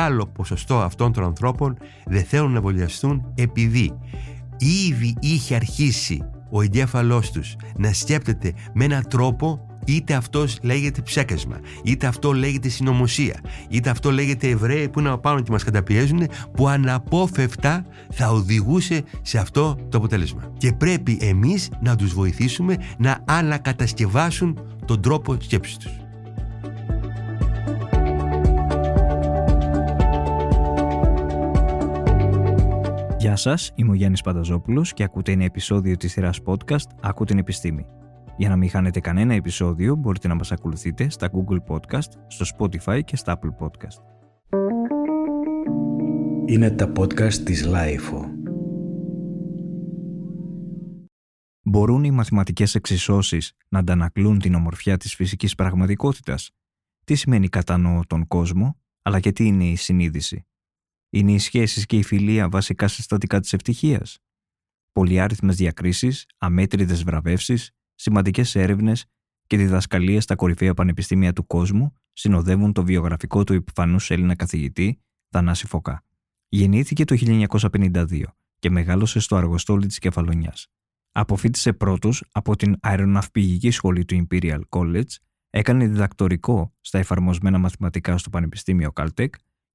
μεγάλο ποσοστό αυτών των ανθρώπων δεν θέλουν να εμβολιαστούν επειδή ήδη είχε αρχίσει ο εγκέφαλός τους να σκέπτεται με έναν τρόπο είτε αυτός λέγεται ψέκασμα, είτε αυτό λέγεται συνωμοσία, είτε αυτό λέγεται Εβραίοι που είναι πάνω και μας καταπιέζουν, που αναπόφευκτα θα οδηγούσε σε αυτό το αποτέλεσμα. Και πρέπει εμείς να τους βοηθήσουμε να ανακατασκευάσουν τον τρόπο σκέψης τους. Γεια σας, είμαι ο Γιάννης Πανταζόπουλος και ακούτε ένα επεισόδιο της σειράς podcast «Ακού την επιστήμη». Για να μην χάνετε κανένα επεισόδιο μπορείτε να μας ακολουθείτε στα Google Podcast, στο Spotify και στα Apple Podcast. Είναι τα podcast της Lifeo. Μπορούν οι μαθηματικές εξισώσεις να αντανακλούν την ομορφιά της φυσικής πραγματικότητας; Τι σημαίνει κατανοώ τον κόσμο, αλλά και τι είναι η συνείδηση; Είναι οι σχέσεις και η φιλία βασικά συστατικά της ευτυχίας. Πολυάριθμες διακρίσεις, αμέτρητες βραβεύσεις, σημαντικές έρευνες και διδασκαλίες στα κορυφαία πανεπιστήμια του κόσμου συνοδεύουν το βιογραφικό του επιφανούς Έλληνα καθηγητή Θανάση Φωκά. Γεννήθηκε το 1952 και μεγάλωσε στο αργοστόλι της Κεφαλονιάς. Αποφύτησε πρώτος από την αεροναυπηγική σχολή του Imperial College, έκανε διδακτορικό στα εφαρμοσμένα μαθηματικά στο Πανεπιστήμιο Caltech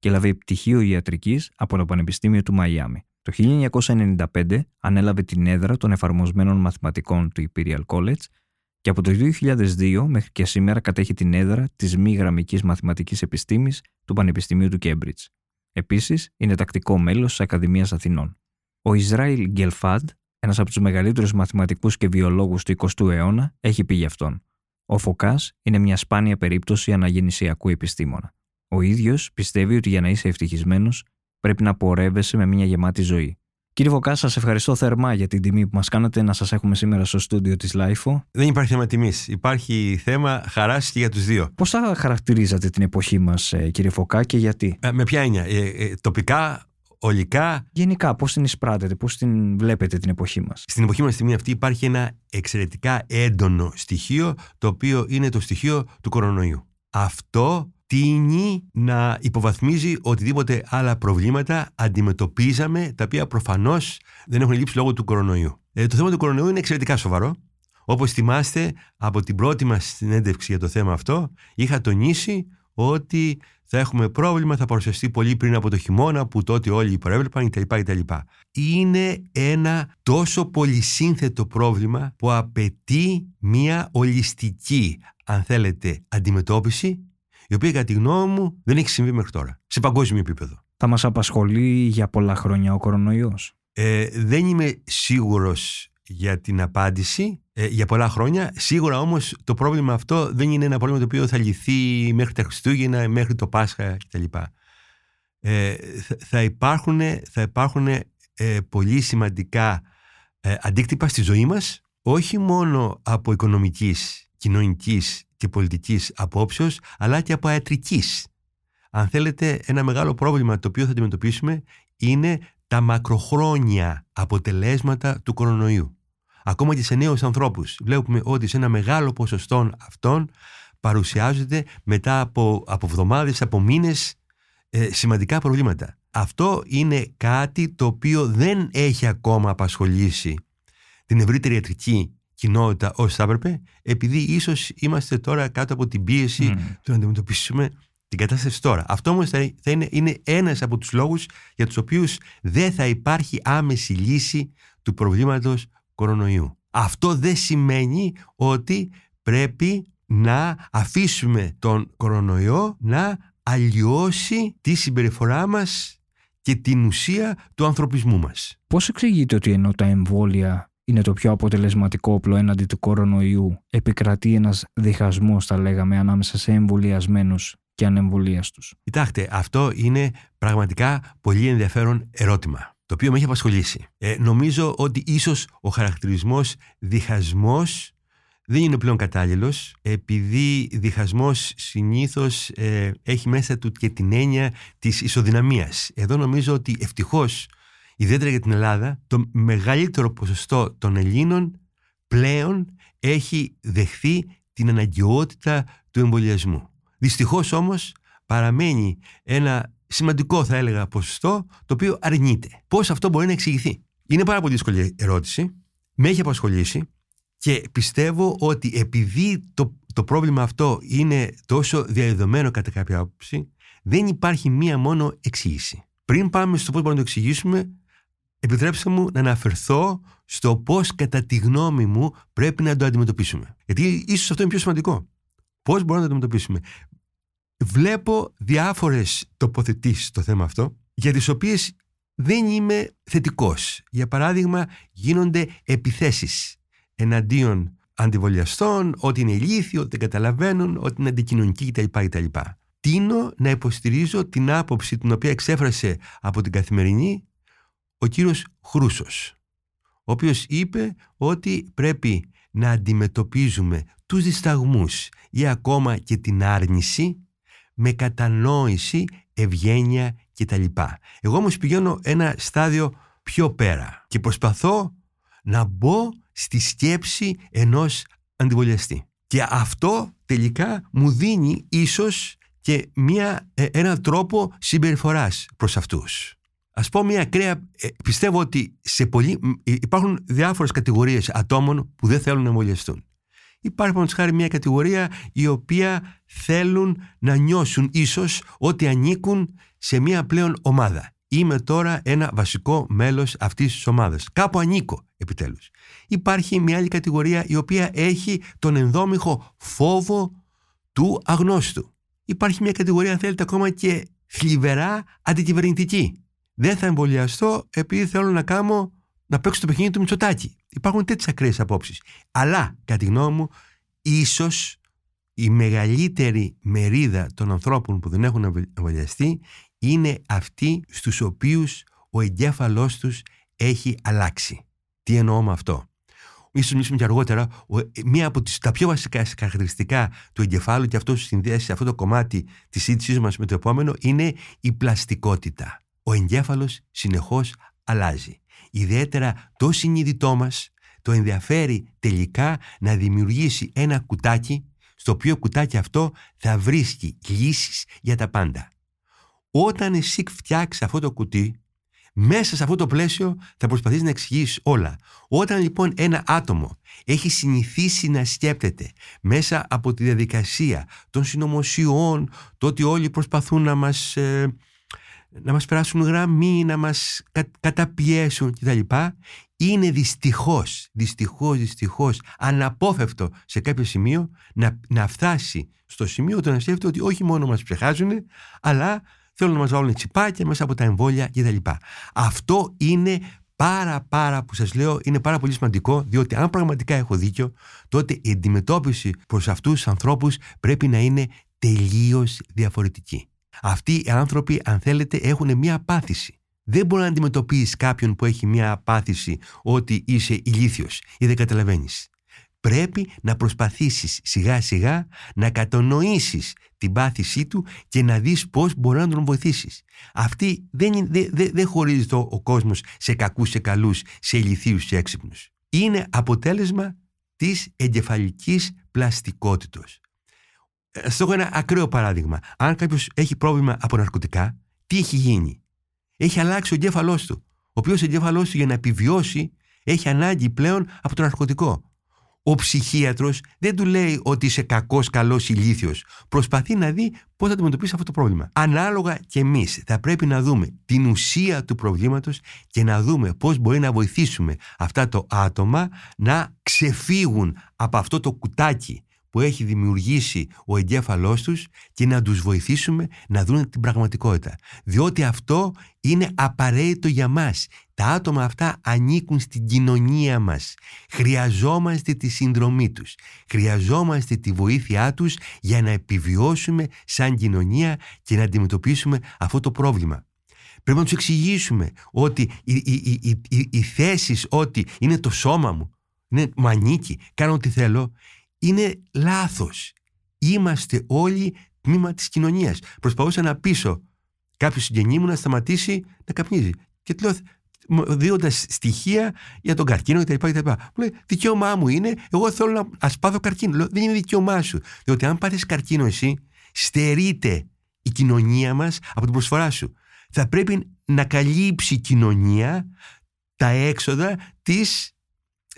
και έλαβε πτυχίο ιατρικής από το Πανεπιστήμιο του Μαϊάμι. Το 1995 ανέλαβε την έδρα των εφαρμοσμένων μαθηματικών του Imperial College και από το 2002 μέχρι και σήμερα κατέχει την έδρα της μη γραμμικής μαθηματικής επιστήμης του Πανεπιστημίου του Cambridge. Επίσης, είναι τακτικό μέλος της Ακαδημίας Αθηνών. Ο Ισραήλ Γκελφάντ, ένας από τους μεγαλύτερους μαθηματικούς και βιολόγους του 20ου αιώνα, έχει πει γι' αυτόν. Ο Φωκάς είναι μια σπάνια περίπτωση αναγεννησιακού επιστήμονα. Ο ίδιος πιστεύει ότι για να είσαι ευτυχισμένος πρέπει να πορεύεσαι με μια γεμάτη ζωή. Κύριε Βοκά, σας ευχαριστώ θερμά για την τιμή που μας κάνατε να σας έχουμε σήμερα στο στούντιο της LIFO. Δεν υπάρχει θέμα τιμής. Υπάρχει θέμα χαράς και για τους δύο. Πώς θα χαρακτηρίζατε την εποχή μας, ε, κύριε Φωκά, και γιατί; Ε, με ποια έννοια, ε, ε, τοπικά, ολικά; Γενικά, πώς την εισπράτετε, πώς την βλέπετε την εποχή μας; Στην εποχή μας, στιγμή αυτή, υπάρχει ένα εξαιρετικά έντονο στοιχείο, το οποίο είναι το στοιχείο του κορονοϊού. Αυτό τίνει να υποβαθμίζει οτιδήποτε άλλα προβλήματα αντιμετωπίζαμε, τα οποία προφανώς δεν έχουν λείψει λόγω του κορονοϊού. Ε, το θέμα του κορονοϊού είναι εξαιρετικά σοβαρό. Όπως θυμάστε, από την πρώτη μας συνέντευξη για το θέμα αυτό, είχα τονίσει ότι θα έχουμε πρόβλημα, θα παρουσιαστεί πολύ πριν από το χειμώνα, που τότε όλοι υπερέβλεπαν κτλ. Είναι ένα τόσο πολυσύνθετο πρόβλημα που απαιτεί μια ολιστική, αν θέλετε, αντιμετώπιση η οποία κατά τη γνώμη μου δεν έχει συμβεί μέχρι τώρα, σε παγκόσμιο επίπεδο. Θα μας απασχολεί για πολλά χρόνια ο κορονοϊός; Ε, δεν είμαι σίγουρος για την απάντηση ε, για πολλά χρόνια. Σίγουρα όμως το πρόβλημα αυτό δεν είναι ένα πρόβλημα το οποίο θα λυθεί μέχρι τα Χριστούγεννα, μέχρι το Πάσχα κτλ. Ε, θα υπάρχουν, θα υπάρχουν ε, πολύ σημαντικά ε, αντίκτυπα στη ζωή μας όχι μόνο από οικονομικής, κοινωνικής και πολιτικής απόψεως, αλλά και από αετρικής. Αν θέλετε, ένα μεγάλο πρόβλημα το οποίο θα αντιμετωπίσουμε είναι τα μακροχρόνια αποτελέσματα του κορονοϊού. Ακόμα και σε νέους ανθρώπους βλέπουμε ότι σε ένα μεγάλο ποσοστό αυτών παρουσιάζονται μετά από, από εβδομάδες, από μήνες ε, σημαντικά προβλήματα. Αυτό είναι κάτι το οποίο δεν έχει ακόμα απασχολήσει την ευρύτερη ιατρική κοινότητα όσο θα έπρεπε, επειδή ίσως είμαστε τώρα κάτω από την πίεση mm. του να αντιμετωπίσουμε την κατάσταση τώρα. Αυτό όμως θα, είναι, είναι ένας από τους λόγους για τους οποίους δεν θα υπάρχει άμεση λύση του προβλήματος κορονοϊού. Αυτό δεν σημαίνει ότι πρέπει να αφήσουμε τον κορονοϊό να αλλοιώσει τη συμπεριφορά μας και την ουσία του ανθρωπισμού μας. Πώς εξηγείτε ότι ενώ τα εμβόλια είναι το πιο αποτελεσματικό όπλο έναντι του κορονοϊού. Επικρατεί ένας διχασμός, θα λέγαμε, ανάμεσα σε εμβολιασμένους και ανεμβολίαστους. Κοιτάξτε, αυτό είναι πραγματικά πολύ ενδιαφέρον ερώτημα, το οποίο με έχει απασχολήσει. Ε, νομίζω ότι ίσως ο χαρακτηρισμός διχασμός δεν είναι πλέον κατάλληλος, επειδή διχασμός συνήθως ε, έχει μέσα του και την έννοια της ισοδυναμίας. Εδώ νομίζω ότι ευτυχώς ιδιαίτερα για την Ελλάδα, το μεγαλύτερο ποσοστό των Ελλήνων πλέον έχει δεχθεί την αναγκαιότητα του εμβολιασμού. Δυστυχώς όμως παραμένει ένα σημαντικό θα έλεγα ποσοστό το οποίο αρνείται. Πώς αυτό μπορεί να εξηγηθεί; Είναι πάρα πολύ δύσκολη ερώτηση. Με έχει απασχολήσει και πιστεύω ότι επειδή το, το πρόβλημα αυτό είναι τόσο διαδεδομένο κατά κάποια άποψη, δεν υπάρχει μία μόνο εξήγηση. Πριν πάμε στο πώς μπορούμε να το εξηγήσουμε, επιτρέψτε μου να αναφερθώ στο πώς κατά τη γνώμη μου πρέπει να το αντιμετωπίσουμε. Γιατί ίσως αυτό είναι πιο σημαντικό. Πώς μπορούμε να το αντιμετωπίσουμε. Βλέπω διάφορες τοποθετήσεις στο θέμα αυτό, για τις οποίες δεν είμαι θετικός. Για παράδειγμα, γίνονται επιθέσεις εναντίον αντιβολιαστών, ότι είναι ηλίθιοι, ότι δεν καταλαβαίνουν, ότι είναι αντικοινωνικοί κτλ. κτλ. Τίνω να υποστηρίζω την άποψη την οποία εξέφρασε από την καθημερινή ο κύριος Χρούσος, ο οποίος είπε ότι πρέπει να αντιμετωπίζουμε τους δισταγμούς ή ακόμα και την άρνηση με κατανόηση, ευγένεια κτλ. Εγώ όμως πηγαίνω ένα στάδιο πιο πέρα και προσπαθώ να μπω στη σκέψη ενός αντιβολιαστή. Και αυτό τελικά μου δίνει ίσως και μια, ε, ένα τρόπο συμπεριφοράς προς αυτούς. Ας πω μια ακραία, ε, πιστεύω ότι σε πολλοί, υπάρχουν διάφορες κατηγορίες ατόμων που δεν θέλουν να εμβολιαστούν. Υπάρχει πάνω χάρη μια κατηγορία η οποία θέλουν να νιώσουν ίσως ότι ανήκουν σε μια πλέον ομάδα. Είμαι τώρα ένα βασικό μέλος αυτής της ομάδας. Κάπου ανήκω επιτέλους. Υπάρχει μια άλλη κατηγορία η οποία έχει τον ενδόμηχο φόβο του αγνώστου. Υπάρχει μια κατηγορία αν θέλετε ακόμα και θλιβερά αντικυβερνητική. Δεν θα εμβολιαστώ επειδή θέλω να κάνω να παίξω το παιχνίδι του Μητσοτάκη. Υπάρχουν τέτοιες ακραίες απόψεις. Αλλά, κατά τη γνώμη μου, ίσως η μεγαλύτερη μερίδα των ανθρώπων που δεν έχουν εμβολιαστεί είναι αυτοί στους οποίους ο εγκέφαλός τους έχει αλλάξει. Τι εννοώ με αυτό; Ίσως μιλήσουμε και αργότερα, μία από τις, τα πιο βασικά χαρακτηριστικά του εγκεφάλου και αυτό συνδέει αυτό το κομμάτι της σύντησής μας με το επόμενο είναι η πλαστικότητα. Ο εγκέφαλος συνεχώς αλλάζει. Ιδιαίτερα το συνειδητό μας το ενδιαφέρει τελικά να δημιουργήσει ένα κουτάκι στο οποίο κουτάκι αυτό θα βρίσκει λύσεις για τα πάντα. Όταν εσύ φτιάξεις αυτό το κουτί, μέσα σε αυτό το πλαίσιο θα προσπαθείς να εξηγήσεις όλα. Όταν λοιπόν ένα άτομο έχει συνηθίσει να σκέπτεται μέσα από τη διαδικασία των συνωμοσιών, το ότι όλοι προσπαθούν να μας, ε, να μας περάσουν γραμμή, να μας καταπιέσουν κτλ. Είναι δυστυχώς, δυστυχώς, δυστυχώς αναπόφευκτο σε κάποιο σημείο να, να φτάσει στο σημείο το να σκέφτεται ότι όχι μόνο μας ψεχάζουν, αλλά θέλουν να μας βάλουν τσιπάκια μέσα από τα εμβόλια κτλ. Αυτό είναι πάρα πάρα που σας λέω είναι πάρα πολύ σημαντικό διότι αν πραγματικά έχω δίκιο τότε η αντιμετώπιση προς αυτούς τους ανθρώπους πρέπει να είναι τελείως διαφορετική. Αυτοί οι άνθρωποι αν θέλετε έχουν μια απάθηση. Δεν μπορεί να αντιμετωπίσει κάποιον που έχει μια απάθηση ότι είσαι ηλίθιος ή δεν καταλαβαίνεις πρέπει να προσπαθήσεις σιγά σιγά να κατονοήσεις την πάθησή του και να δεις πώς μπορεί να τον βοηθήσεις. Αυτή δεν, δεν, δεν, χωρίζει το, ο κόσμος σε κακούς, σε καλούς, σε ηλιθίους και έξυπνους. Είναι αποτέλεσμα της εγκεφαλικής πλαστικότητος. Σας έχω ένα ακραίο παράδειγμα. Αν κάποιος έχει πρόβλημα από ναρκωτικά, τι έχει γίνει; Έχει αλλάξει ο εγκέφαλός του. Ο οποίος ο εγκέφαλός του για να επιβιώσει έχει ανάγκη πλέον από το ναρκωτικό ο ψυχίατρος δεν του λέει ότι είσαι κακός, καλός, ηλίθιος. Προσπαθεί να δει πώς θα αντιμετωπίσει αυτό το πρόβλημα. Ανάλογα και εμείς θα πρέπει να δούμε την ουσία του προβλήματος και να δούμε πώς μπορεί να βοηθήσουμε αυτά τα άτομα να ξεφύγουν από αυτό το κουτάκι που έχει δημιουργήσει ο εγκέφαλός τους και να τους βοηθήσουμε να δουν την πραγματικότητα. Διότι αυτό είναι απαραίτητο για μας. Τα άτομα αυτά ανήκουν στην κοινωνία μας. Χρειαζόμαστε τη συνδρομή τους. Χρειαζόμαστε τη βοήθειά τους για να επιβιώσουμε σαν κοινωνία και να αντιμετωπίσουμε αυτό το πρόβλημα. Πρέπει να τους εξηγήσουμε ότι οι, οι, οι, οι, οι θέσεις ότι είναι το σώμα μου, είναι, μου ανήκει, κάνω ό,τι θέλω, είναι λάθος. Είμαστε όλοι τμήμα της κοινωνίας. Προσπαθούσα να πείσω κάποιο συγγενή μου να σταματήσει να καπνίζει. Και του λέω, δίνοντας στοιχεία για τον καρκίνο κτλ. Μου λέει, δικαίωμά μου είναι, εγώ θέλω να ασπάθω καρκίνο. Λέω, δεν είναι δικαίωμά σου. Διότι αν πάρεις καρκίνο εσύ, στερείται η κοινωνία μας από την προσφορά σου. Θα πρέπει να καλύψει η κοινωνία τα έξοδα της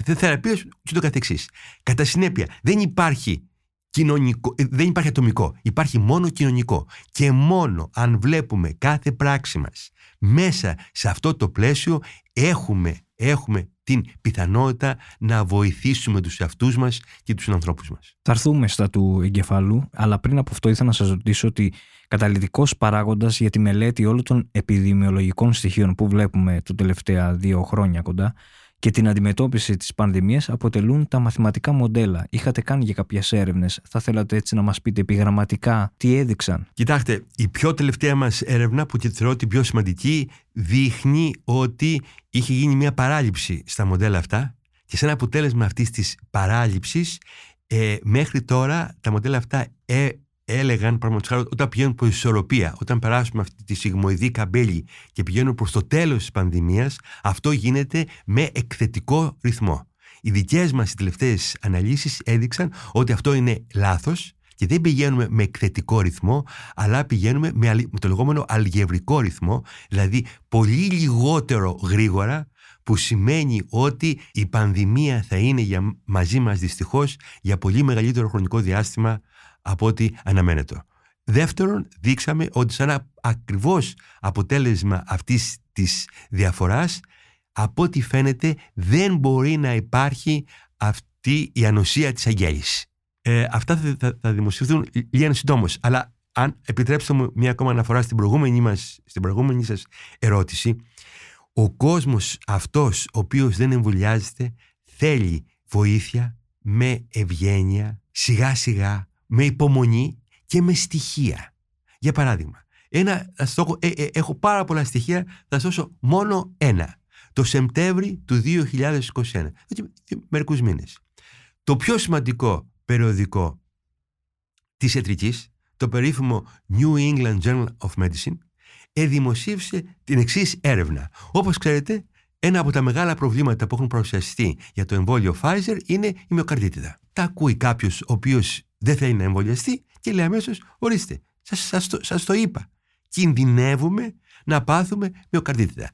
θεραπείας και το καθεξής. Κατά συνέπεια, δεν υπάρχει κοινωνικό, ε, δεν υπάρχει ατομικό, υπάρχει μόνο κοινωνικό. Και μόνο αν βλέπουμε κάθε πράξη μας μέσα σε αυτό το πλαίσιο έχουμε, έχουμε την πιθανότητα να βοηθήσουμε τους εαυτούς μας και τους ανθρώπους μας. Θα έρθουμε στα του εγκεφαλού, αλλά πριν από αυτό ήθελα να σας ρωτήσω ότι καταλητικός παράγοντας για τη μελέτη όλων των επιδημιολογικών στοιχείων που βλέπουμε τα τελευταία δύο χρόνια κοντά και την αντιμετώπιση της πανδημίας αποτελούν τα μαθηματικά μοντέλα. Είχατε κάνει για κάποιες έρευνες. Θα θέλατε έτσι να μας πείτε επιγραμματικά τι έδειξαν. Κοιτάξτε, η πιο τελευταία μας έρευνα που τη θεωρώ την πιο σημαντική δείχνει ότι είχε γίνει μια παράληψη στα μοντέλα αυτά και σε ένα αποτέλεσμα αυτής της παράληψης ε, μέχρι τώρα τα μοντέλα αυτά ε, έλεγαν πραγματικά όταν πηγαίνουν προς ισορροπία, όταν περάσουμε αυτή τη σιγμοειδή καμπέλη και πηγαίνουν προς το τέλος της πανδημίας, αυτό γίνεται με εκθετικό ρυθμό. Οι δικές μας τελευταίες αναλύσεις έδειξαν ότι αυτό είναι λάθος και δεν πηγαίνουμε με εκθετικό ρυθμό, αλλά πηγαίνουμε με, με το λεγόμενο αλγευρικό ρυθμό, δηλαδή πολύ λιγότερο γρήγορα, που σημαίνει ότι η πανδημία θα είναι για, μαζί μας δυστυχώς για πολύ μεγαλύτερο χρονικό διάστημα από ό,τι αναμένεται. Δεύτερον, δείξαμε ότι σαν ένα ακριβώς αποτέλεσμα αυτής της διαφοράς, από ό,τι φαίνεται δεν μπορεί να υπάρχει αυτή η ανοσία της αγγέλης. Ε, αυτά θα, θα, θα δημοσιευθούν λίγα συντόμως, αλλά αν επιτρέψετε μου μια ακόμα αναφορά στην προηγούμενη, μας, στην προηγούμενη σας ερώτηση, ο κόσμος αυτός ο οποίος δεν εμβολιάζεται θέλει βοήθεια με ευγένεια, σιγά σιγά, με υπομονή και με στοιχεία. Για παράδειγμα, ένα, ε, ε, έχω πάρα πολλά στοιχεία, θα σας δώσω μόνο ένα. Το Σεπτέμβρη του 2021, μερικούς μήνες. Το πιο σημαντικό περιοδικό της ιατρικής, το περίφημο New England Journal of Medicine, εδημοσίευσε την εξής έρευνα. Όπως ξέρετε, ένα από τα μεγάλα προβλήματα που έχουν παρουσιαστεί για το εμβόλιο Pfizer είναι η μυοκαρδίτιδα. Τα ακούει κάποιος ο οποίος δεν θέλει να εμβολιαστεί και λέει αμέσως: Ορίστε, σας το, είπα. Κινδυνεύουμε να πάθουμε μυοκαρδίτιδα.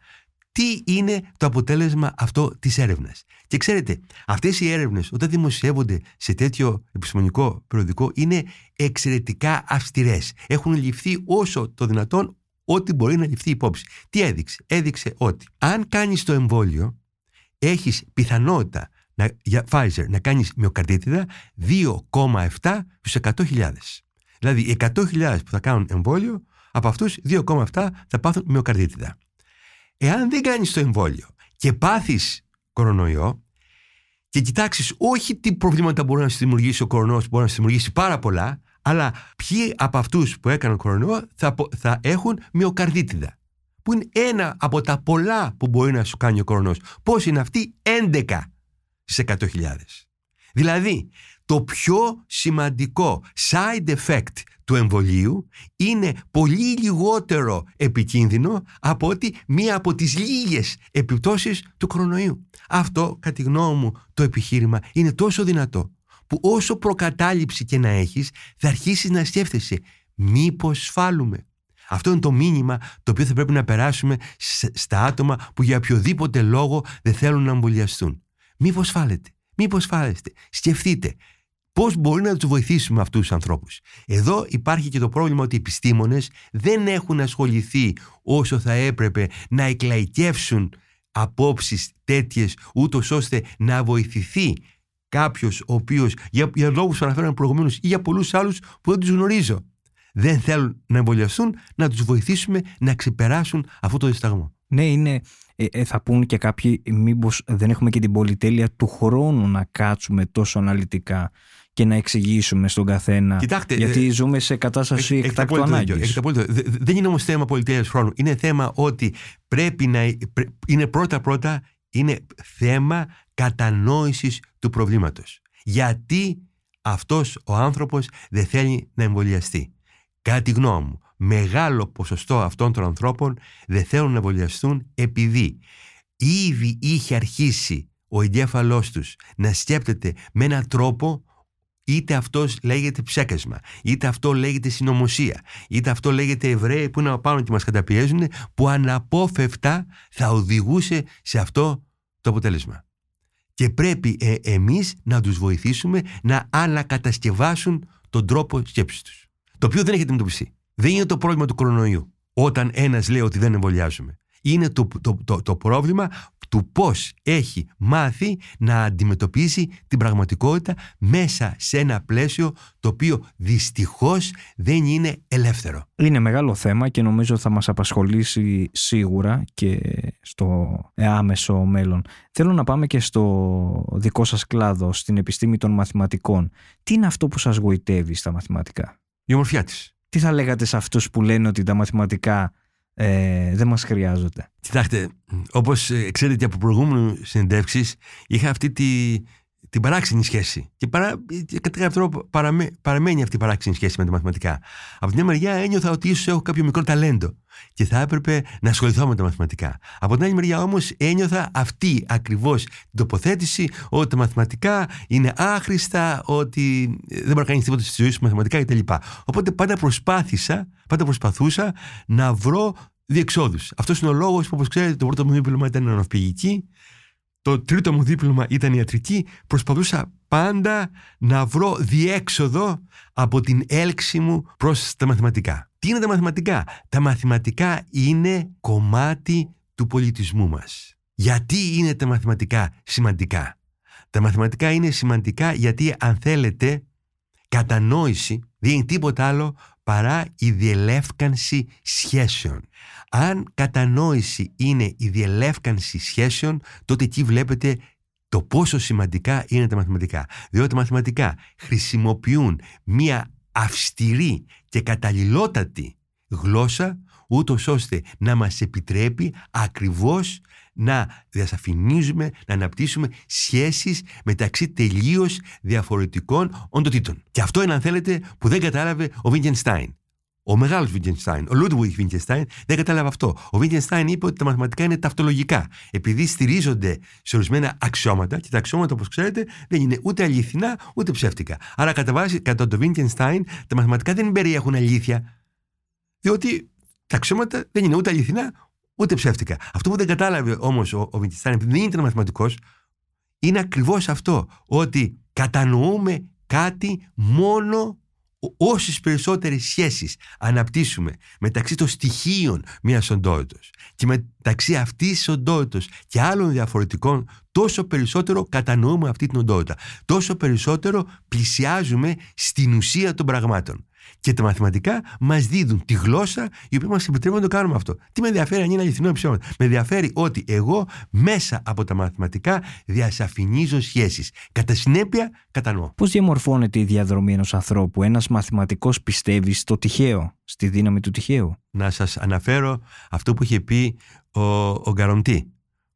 Τι είναι το αποτέλεσμα αυτό της έρευνας; Και ξέρετε, αυτές οι έρευνες, όταν δημοσιεύονται σε τέτοιο επιστημονικό περιοδικό, είναι εξαιρετικά αυστηρές. Έχουν ληφθεί όσο το δυνατόν ό,τι μπορεί να ληφθεί υπόψη. Τι έδειξε; Έδειξε ότι αν κάνεις το εμβόλιο, έχεις πιθανότητα να, για Pfizer να κάνεις μυοκαρδίτιδα 2,7 στους 100.000. Δηλαδή οι 100.000 που θα κάνουν εμβόλιο, από αυτούς 2,7 θα πάθουν μυοκαρδίτιδα. Εάν δεν κάνεις το εμβόλιο και πάθεις κορονοϊό και κοιτάξεις όχι τι προβλήματα μπορεί να σου δημιουργήσει ο κορονοϊός, μπορεί να σου δημιουργήσει πάρα πολλά, αλλά ποιοι από αυτούς που έκαναν κορονοϊό θα, θα έχουν μυοκαρδίτιδα. Που είναι ένα από τα πολλά που μπορεί να σου κάνει ο κορονοϊός. Πώς είναι αυτοί; 11 στις 100.000. Δηλαδή, το πιο σημαντικό side effect του εμβολίου είναι πολύ λιγότερο επικίνδυνο από ότι μία από τις λίγες επιπτώσεις του κορονοϊού. Αυτό, κατά τη γνώμη μου, το επιχείρημα είναι τόσο δυνατό που όσο προκατάληψη και να έχεις θα αρχίσεις να σκέφτεσαι μήπως σφάλουμε. Αυτό είναι το μήνυμα το οποίο θα πρέπει να περάσουμε στα άτομα που για οποιοδήποτε λόγο δεν θέλουν να εμβολιαστούν. Μήπως φάλετε, μήπως φάλεστε. Σκεφτείτε πώς μπορεί να τους βοηθήσουμε αυτούς τους ανθρώπους. Εδώ υπάρχει και το πρόβλημα ότι οι επιστήμονες δεν έχουν ασχοληθεί όσο θα έπρεπε να εκλαϊκεύσουν απόψεις τέτοιες, ούτως ώστε να βοηθηθεί κάποιος ο οποίος για, για λόγους που αναφέραμε προηγουμένως ή για πολλούς άλλους που δεν τους γνωρίζω δεν θέλουν να εμβολιαστούν, να τους βοηθήσουμε να ξεπεράσουν αυτό το δισταγμό. Ναι, είναι ε, ε, θα πούν και κάποιοι μήπως δεν έχουμε και την πολυτέλεια του χρόνου να κάτσουμε τόσο αναλυτικά και να εξηγήσουμε στον καθένα. Κοιτάξτε, γιατί ε, ζούμε σε κατάσταση εκτάκτου ανάγκης. Δεν είναι όμως θέμα πολυτέλειας χρόνου. Είναι θέμα ότι πρέπει να. Είναι πρώτα-πρώτα είναι θέμα κατανόησης του προβλήματος. Γιατί αυτός ο άνθρωπος δεν θέλει να εμβολιαστεί. Κατά τη γνώμη μου, μεγάλο ποσοστό αυτών των ανθρώπων δεν θέλουν να εμβολιαστούν επειδή ήδη είχε αρχίσει ο εγκέφαλός τους να σκέπτεται με έναν τρόπο Είτε αυτός λέγεται ψέκασμα, είτε αυτό λέγεται συνωμοσία, είτε αυτό λέγεται Εβραίοι που είναι πάνω και μας καταπιέζουν, που αναπόφευκτα θα οδηγούσε σε αυτό το αποτέλεσμα. Και πρέπει ε, εμείς να τους βοηθήσουμε να ανακατασκευάσουν τον τρόπο σκέψης τους. Το οποίο δεν έχει αντιμετωπιστεί. Δεν είναι το πρόβλημα του κορονοϊού. Όταν ένας λέει ότι δεν εμβολιάζουμε. Είναι το, το, το, το πρόβλημα του πώς έχει μάθει να αντιμετωπίσει την πραγματικότητα μέσα σε ένα πλαίσιο το οποίο δυστυχώς δεν είναι ελεύθερο. Είναι μεγάλο θέμα και νομίζω θα μας απασχολήσει σίγουρα και στο άμεσο μέλλον. Θέλω να πάμε και στο δικό σας κλάδο, στην επιστήμη των μαθηματικών. Τι είναι αυτό που σας γοητεύει στα μαθηματικά; Η ομορφιά της. Τι θα λέγατε σε αυτούς που λένε ότι τα μαθηματικά ε, δεν μας χρειάζονται; Κοιτάξτε, όπως ε, ξέρετε από προηγούμενους συνεντεύξεις είχα αυτή τη, την παράξενη σχέση και παρά, κατά κάποιο τρόπο παραμένει αυτή η παράξενη σχέση με τα μαθηματικά. Από την μια μεριά ένιωθα ότι ίσως έχω κάποιο μικρό ταλέντο και θα έπρεπε να ασχοληθώ με τα μαθηματικά. Από την άλλη μεριά όμως ένιωθα αυτή ακριβώς την τοποθέτηση ότι τα μαθηματικά είναι άχρηστα, ότι δεν μπορεί να κάνεις τίποτα στη ζωή σου μαθηματικά κτλ. Οπότε πάντα προσπάθησα, πάντα προσπαθούσα να βρω διεξόδους. Αυτός είναι ο λόγος που, όπως ξέρετε, το πρώτο μου δίπλωμα ήταν ναυπηγική, το τρίτο μου δίπλωμα ήταν ιατρική. Προσπαθούσα πάντα να βρω διέξοδο από την έλξη μου προς τα μαθηματικά. Τι είναι τα μαθηματικά; Τα μαθηματικά είναι κομμάτι του πολιτισμού μας. Γιατί είναι τα μαθηματικά σημαντικά; Τα μαθηματικά είναι σημαντικά γιατί αν θέλετε κατανόηση δεν είναι τίποτα άλλο παρά η διελεύκανση σχέσεων. Αν κατανόηση είναι η διελεύκανση σχέσεων, τότε εκεί βλέπετε το πόσο σημαντικά είναι τα μαθηματικά. Διότι τα μαθηματικά χρησιμοποιούν μία αυστηρή και καταλληλότατη γλώσσα ούτως ώστε να μας επιτρέπει ακριβώς να διασαφηνίζουμε, να αναπτύσσουμε σχέσεις μεταξύ τελείως διαφορετικών οντοτήτων. Και αυτό είναι αν θέλετε που δεν κατάλαβε ο Βίγκενστάιν. Ο μεγάλος Βίγκενστάιν, ο Λούντβιγκ Βίγκενστάιν, δεν κατάλαβε αυτό. Ο Βίγκενστάιν είπε ότι τα μαθηματικά είναι ταυτολογικά. Επειδή στηρίζονται σε ορισμένα αξιώματα, και τα αξιώματα, όπως ξέρετε, δεν είναι ούτε αληθινά ούτε ψεύτικα. Άρα, κατά βάση, κατά το Βίγκενστάιν, τα μαθηματικά δεν περιέχουν αλήθεια. Διότι τα αξιώματα δεν είναι ούτε αληθινά ούτε ψεύτικα. Αυτό που δεν κατάλαβε όμως ο, ο Βίγκενστάιν, επειδή δεν ήταν μαθηματικός, είναι ακριβώς αυτό. Ότι κατανοούμε κάτι μόνο όσες περισσότερες σχέσεις αναπτύσσουμε μεταξύ των στοιχείων μιας οντότητας και μεταξύ αυτής της οντότητας και άλλων διαφορετικών τόσο περισσότερο κατανοούμε αυτή την οντότητα τόσο περισσότερο πλησιάζουμε στην ουσία των πραγμάτων και τα μαθηματικά μας δίδουν τη γλώσσα η οποία μας επιτρέπει να το κάνουμε αυτό. Τι με ενδιαφέρει αν είναι αληθινό ή ψέμα. Με ενδιαφέρει ότι εγώ μέσα από τα μαθηματικά διασαφηνίζω σχέσεις. Κατά συνέπεια, κατανοώ. Πώς διαμορφώνεται η διαδρομή ενός ανθρώπου, ένας μαθηματικός πιστεύει στο τυχαίο, στη δύναμη του τυχαίου; Να σας αναφέρω αυτό που είχε πει ο, ο Γκαροντή.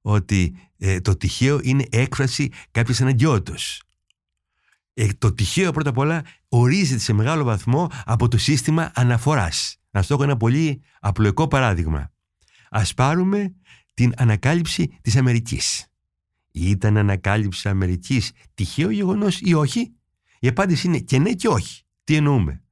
Ότι ε, το τυχαίο είναι έκφραση κάποιας αναγκαιότητας. Ε, το τυχαίο πρώτα απ' όλα ορίζεται σε μεγάλο βαθμό από το σύστημα αναφοράς. Να σου ένα πολύ απλοϊκό παράδειγμα. Ας πάρουμε την ανακάλυψη της Αμερικής. Ήταν ανακάλυψη Αμερικής τυχαίο γεγονός ή όχι; Η απάντηση είναι και ναι και όχι. Τι εννοούμε;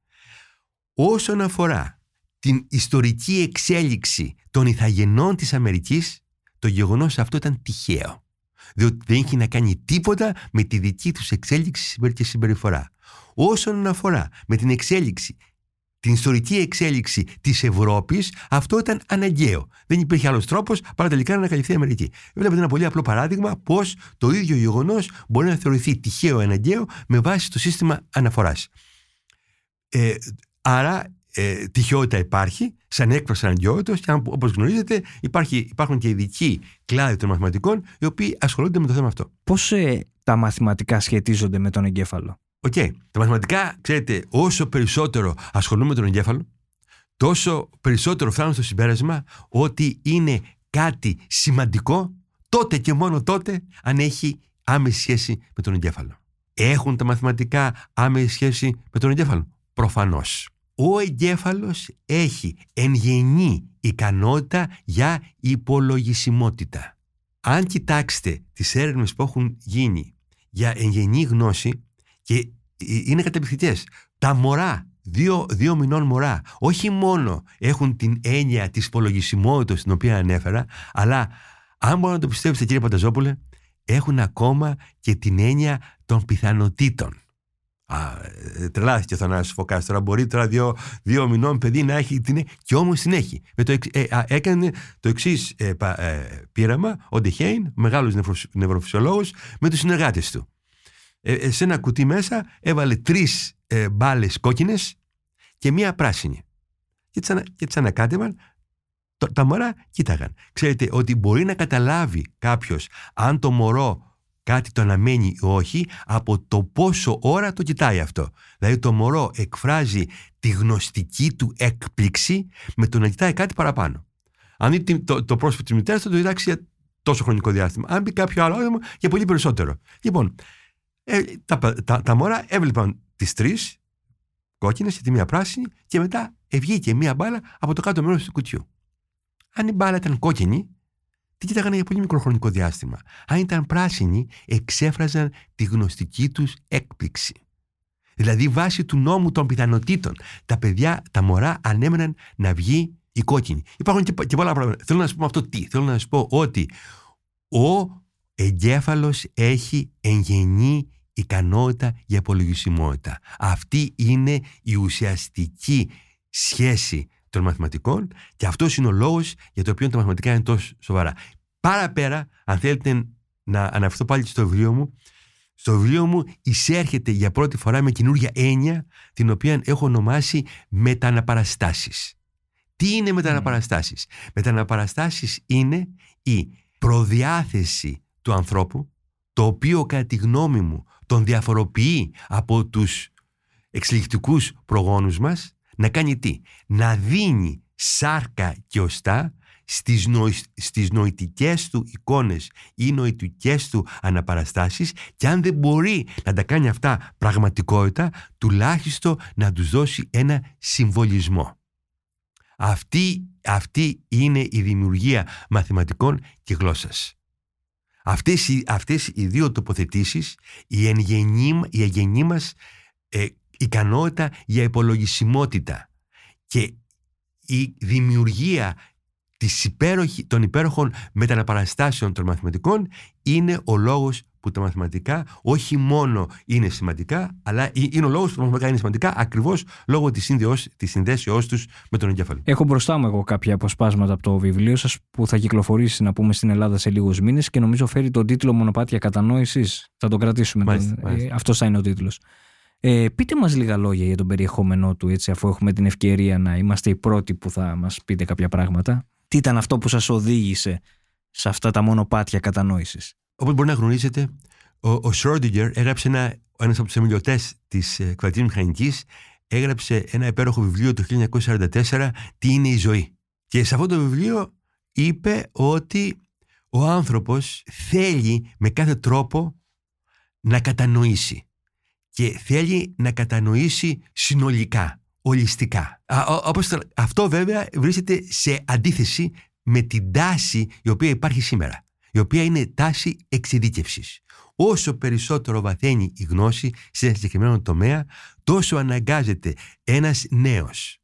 Όσον αφορά την ιστορική εξέλιξη των ηθαγενών της Αμερικής, το γεγονός αυτό ήταν τυχαίο διότι δεν έχει να κάνει τίποτα με τη δική τους εξέλιξη και συμπεριφορά. Όσον αφορά με την εξέλιξη την ιστορική εξέλιξη της Ευρώπης, αυτό ήταν αναγκαίο. Δεν υπήρχε άλλος τρόπος παρά τελικά να ανακαλυφθεί η Αμερική. Βλέπετε ένα πολύ απλό παράδειγμα πώς το ίδιο γεγονός μπορεί να θεωρηθεί τυχαίο αναγκαίο με βάση το σύστημα αναφοράς. Ε, άρα ε, τυχαιότητα υπάρχει, σαν έκφραση αναγκαιότητας, και όπως γνωρίζετε, υπάρχει, υπάρχουν και ειδικοί κλάδοι των μαθηματικών, οι οποίοι ασχολούνται με το θέμα αυτό. Πώς ε, τα μαθηματικά σχετίζονται με τον εγκέφαλο; Οκ. Okay. Τα μαθηματικά, ξέρετε, όσο περισσότερο ασχολούμαι με τον εγκέφαλο, τόσο περισσότερο φτάνω στο συμπέρασμα ότι είναι κάτι σημαντικό τότε και μόνο τότε αν έχει άμεση σχέση με τον εγκέφαλο. Έχουν τα μαθηματικά άμεση σχέση με τον εγκέφαλο; Προφανώς ο εγκέφαλος έχει εν γενή ικανότητα για υπολογισιμότητα. Αν κοιτάξετε τις έρευνες που έχουν γίνει για εν γενή γνώση και είναι καταπληκτικέ. Τα μωρά, δύο, δύο μηνών μωρά, όχι μόνο έχουν την έννοια της υπολογισμότητας την οποία ανέφερα, αλλά αν μπορώ να το πιστέψετε κύριε Πανταζόπουλε, έχουν ακόμα και την έννοια των πιθανότητων. Α, ε, τρελάθηκε ο Θανάσης Φωκάς τώρα μπορεί τώρα δύο, δύο μηνών παιδί να έχει την και όμως την έχει με το, ε, έκανε το εξής ε, ε, πείραμα ο Ντεχέιν, μεγάλος νευροφυσιολόγος με τους συνεργάτες του ε, σε ένα κουτί μέσα έβαλε τρεις ε, μπάλες κόκκινες και μία πράσινη και τις, ανα, και τις ανακάτευαν τα μωρά κοίταγαν. Ξέρετε ότι μπορεί να καταλάβει κάποιος αν το μωρό κάτι το αναμένει ή όχι από το πόσο ώρα το κοιτάει αυτό. Δηλαδή το μωρό εκφράζει τη γνωστική του έκπληξη με το να κοιτάει κάτι παραπάνω. Αν δει το, το πρόσωπο της μητέρας θα το διδάξει για τόσο χρονικό διάστημα. Αν μπει κάποιο άλλο άτομο για πολύ περισσότερο. Λοιπόν, ε, τα, τα, τα μωρά έβλεπαν τις τρεις κόκκινες και τη μία πράσινη και μετά βγήκε μία μπάλα από το κάτω μέρος του κουτιού. Αν η μπάλα ήταν κόκκινη, την κοίταγαν για πολύ μικρό χρονικό διάστημα. Αν ήταν πράσινοι, εξέφραζαν τη γνωστική τους έκπληξη. Δηλαδή βάσει του νόμου των πιθανότητων. Τα παιδιά, τα μωρά ανέμεναν να βγει η κόκκινη. Υπάρχουν και, και πολλά πράγματα. Θέλω να σου πω αυτό τι. Θέλω να σου πω ότι ο εγκέφαλος έχει εγγενή ικανότητα για υπολογισμότητα. Αυτή είναι η ουσιαστική σχέση των μαθηματικών και αυτός είναι ο λόγος για το οποίο τα μαθηματικά είναι τόσο σοβαρά. Παραπέρα, αν θέλετε να αναφερθώ πάλι στο βιβλίο μου, στο βιβλίο μου εισέρχεται για πρώτη φορά με καινούργια έννοια την οποία έχω ονομάσει μεταναπαραστάσεις. Τι είναι μεταναπαραστάσεις; Mm. Μεταναπαραστάσεις είναι η προδιάθεση του ανθρώπου το οποίο κατά τη γνώμη μου τον διαφοροποιεί από τους εξελικτικούς προγόνους μας να κάνει τι, να δίνει σάρκα και οστά στις, νοη, στις νοητικές του εικόνες ή νοητικές του αναπαραστάσεις και αν δεν μπορεί να τα κάνει αυτά πραγματικότητα τουλάχιστον να τους δώσει ένα συμβολισμό. Αυτή, αυτή είναι η δημιουργία μαθηματικών και γλώσσας. Αυτές, αυτές οι δύο τοποθετήσεις, η εγγενή, η εγγενή μας ε, ικανότητα για υπολογισμότητα και η δημιουργία της υπέροχη, των υπέροχων μεταναπαραστάσεων των μαθηματικών είναι ο λόγος που τα μαθηματικά όχι μόνο είναι σημαντικά, αλλά είναι ο λόγος που τα μαθηματικά είναι σημαντικά ακριβώς λόγω της, συνδέωσης, της συνδέσεώς τους με τον εγκέφαλο. Έχω μπροστά μου εγώ κάποια αποσπάσματα από το βιβλίο σας που θα κυκλοφορήσει να πούμε στην Ελλάδα σε λίγους μήνες και νομίζω φέρει τον τίτλο «Μονοπάτια κατανόησης». Θα τον κρατήσουμε. Μάλιστα, τον... μάλιστα. Ε, αυτός θα είναι ο τίτλος. Ε, πείτε μας λίγα λόγια για τον περιεχόμενό του, έτσι, αφού έχουμε την ευκαιρία να είμαστε οι πρώτοι που θα μας πείτε κάποια πράγματα. Τι ήταν αυτό που σας οδήγησε σε αυτά τα μονοπάτια κατανόησης; Όπως μπορεί να γνωρίζετε, ο, ο Schrödinger έγραψε ένα, ένας από τους εμιλιωτές της ε, μηχανικής, έγραψε ένα υπέροχο βιβλίο το 1944, «Τι είναι η ζωή». Και σε αυτό το βιβλίο είπε ότι ο άνθρωπος θέλει με κάθε τρόπο να κατανοήσει και θέλει να κατανοήσει συνολικά, ολιστικά. όπως, αυτό βέβαια βρίσκεται σε αντίθεση με την τάση η οποία υπάρχει σήμερα, η οποία είναι τάση εξειδίκευσης. Όσο περισσότερο βαθαίνει η γνώση σε ένα συγκεκριμένο τομέα, τόσο αναγκάζεται ένας νέος,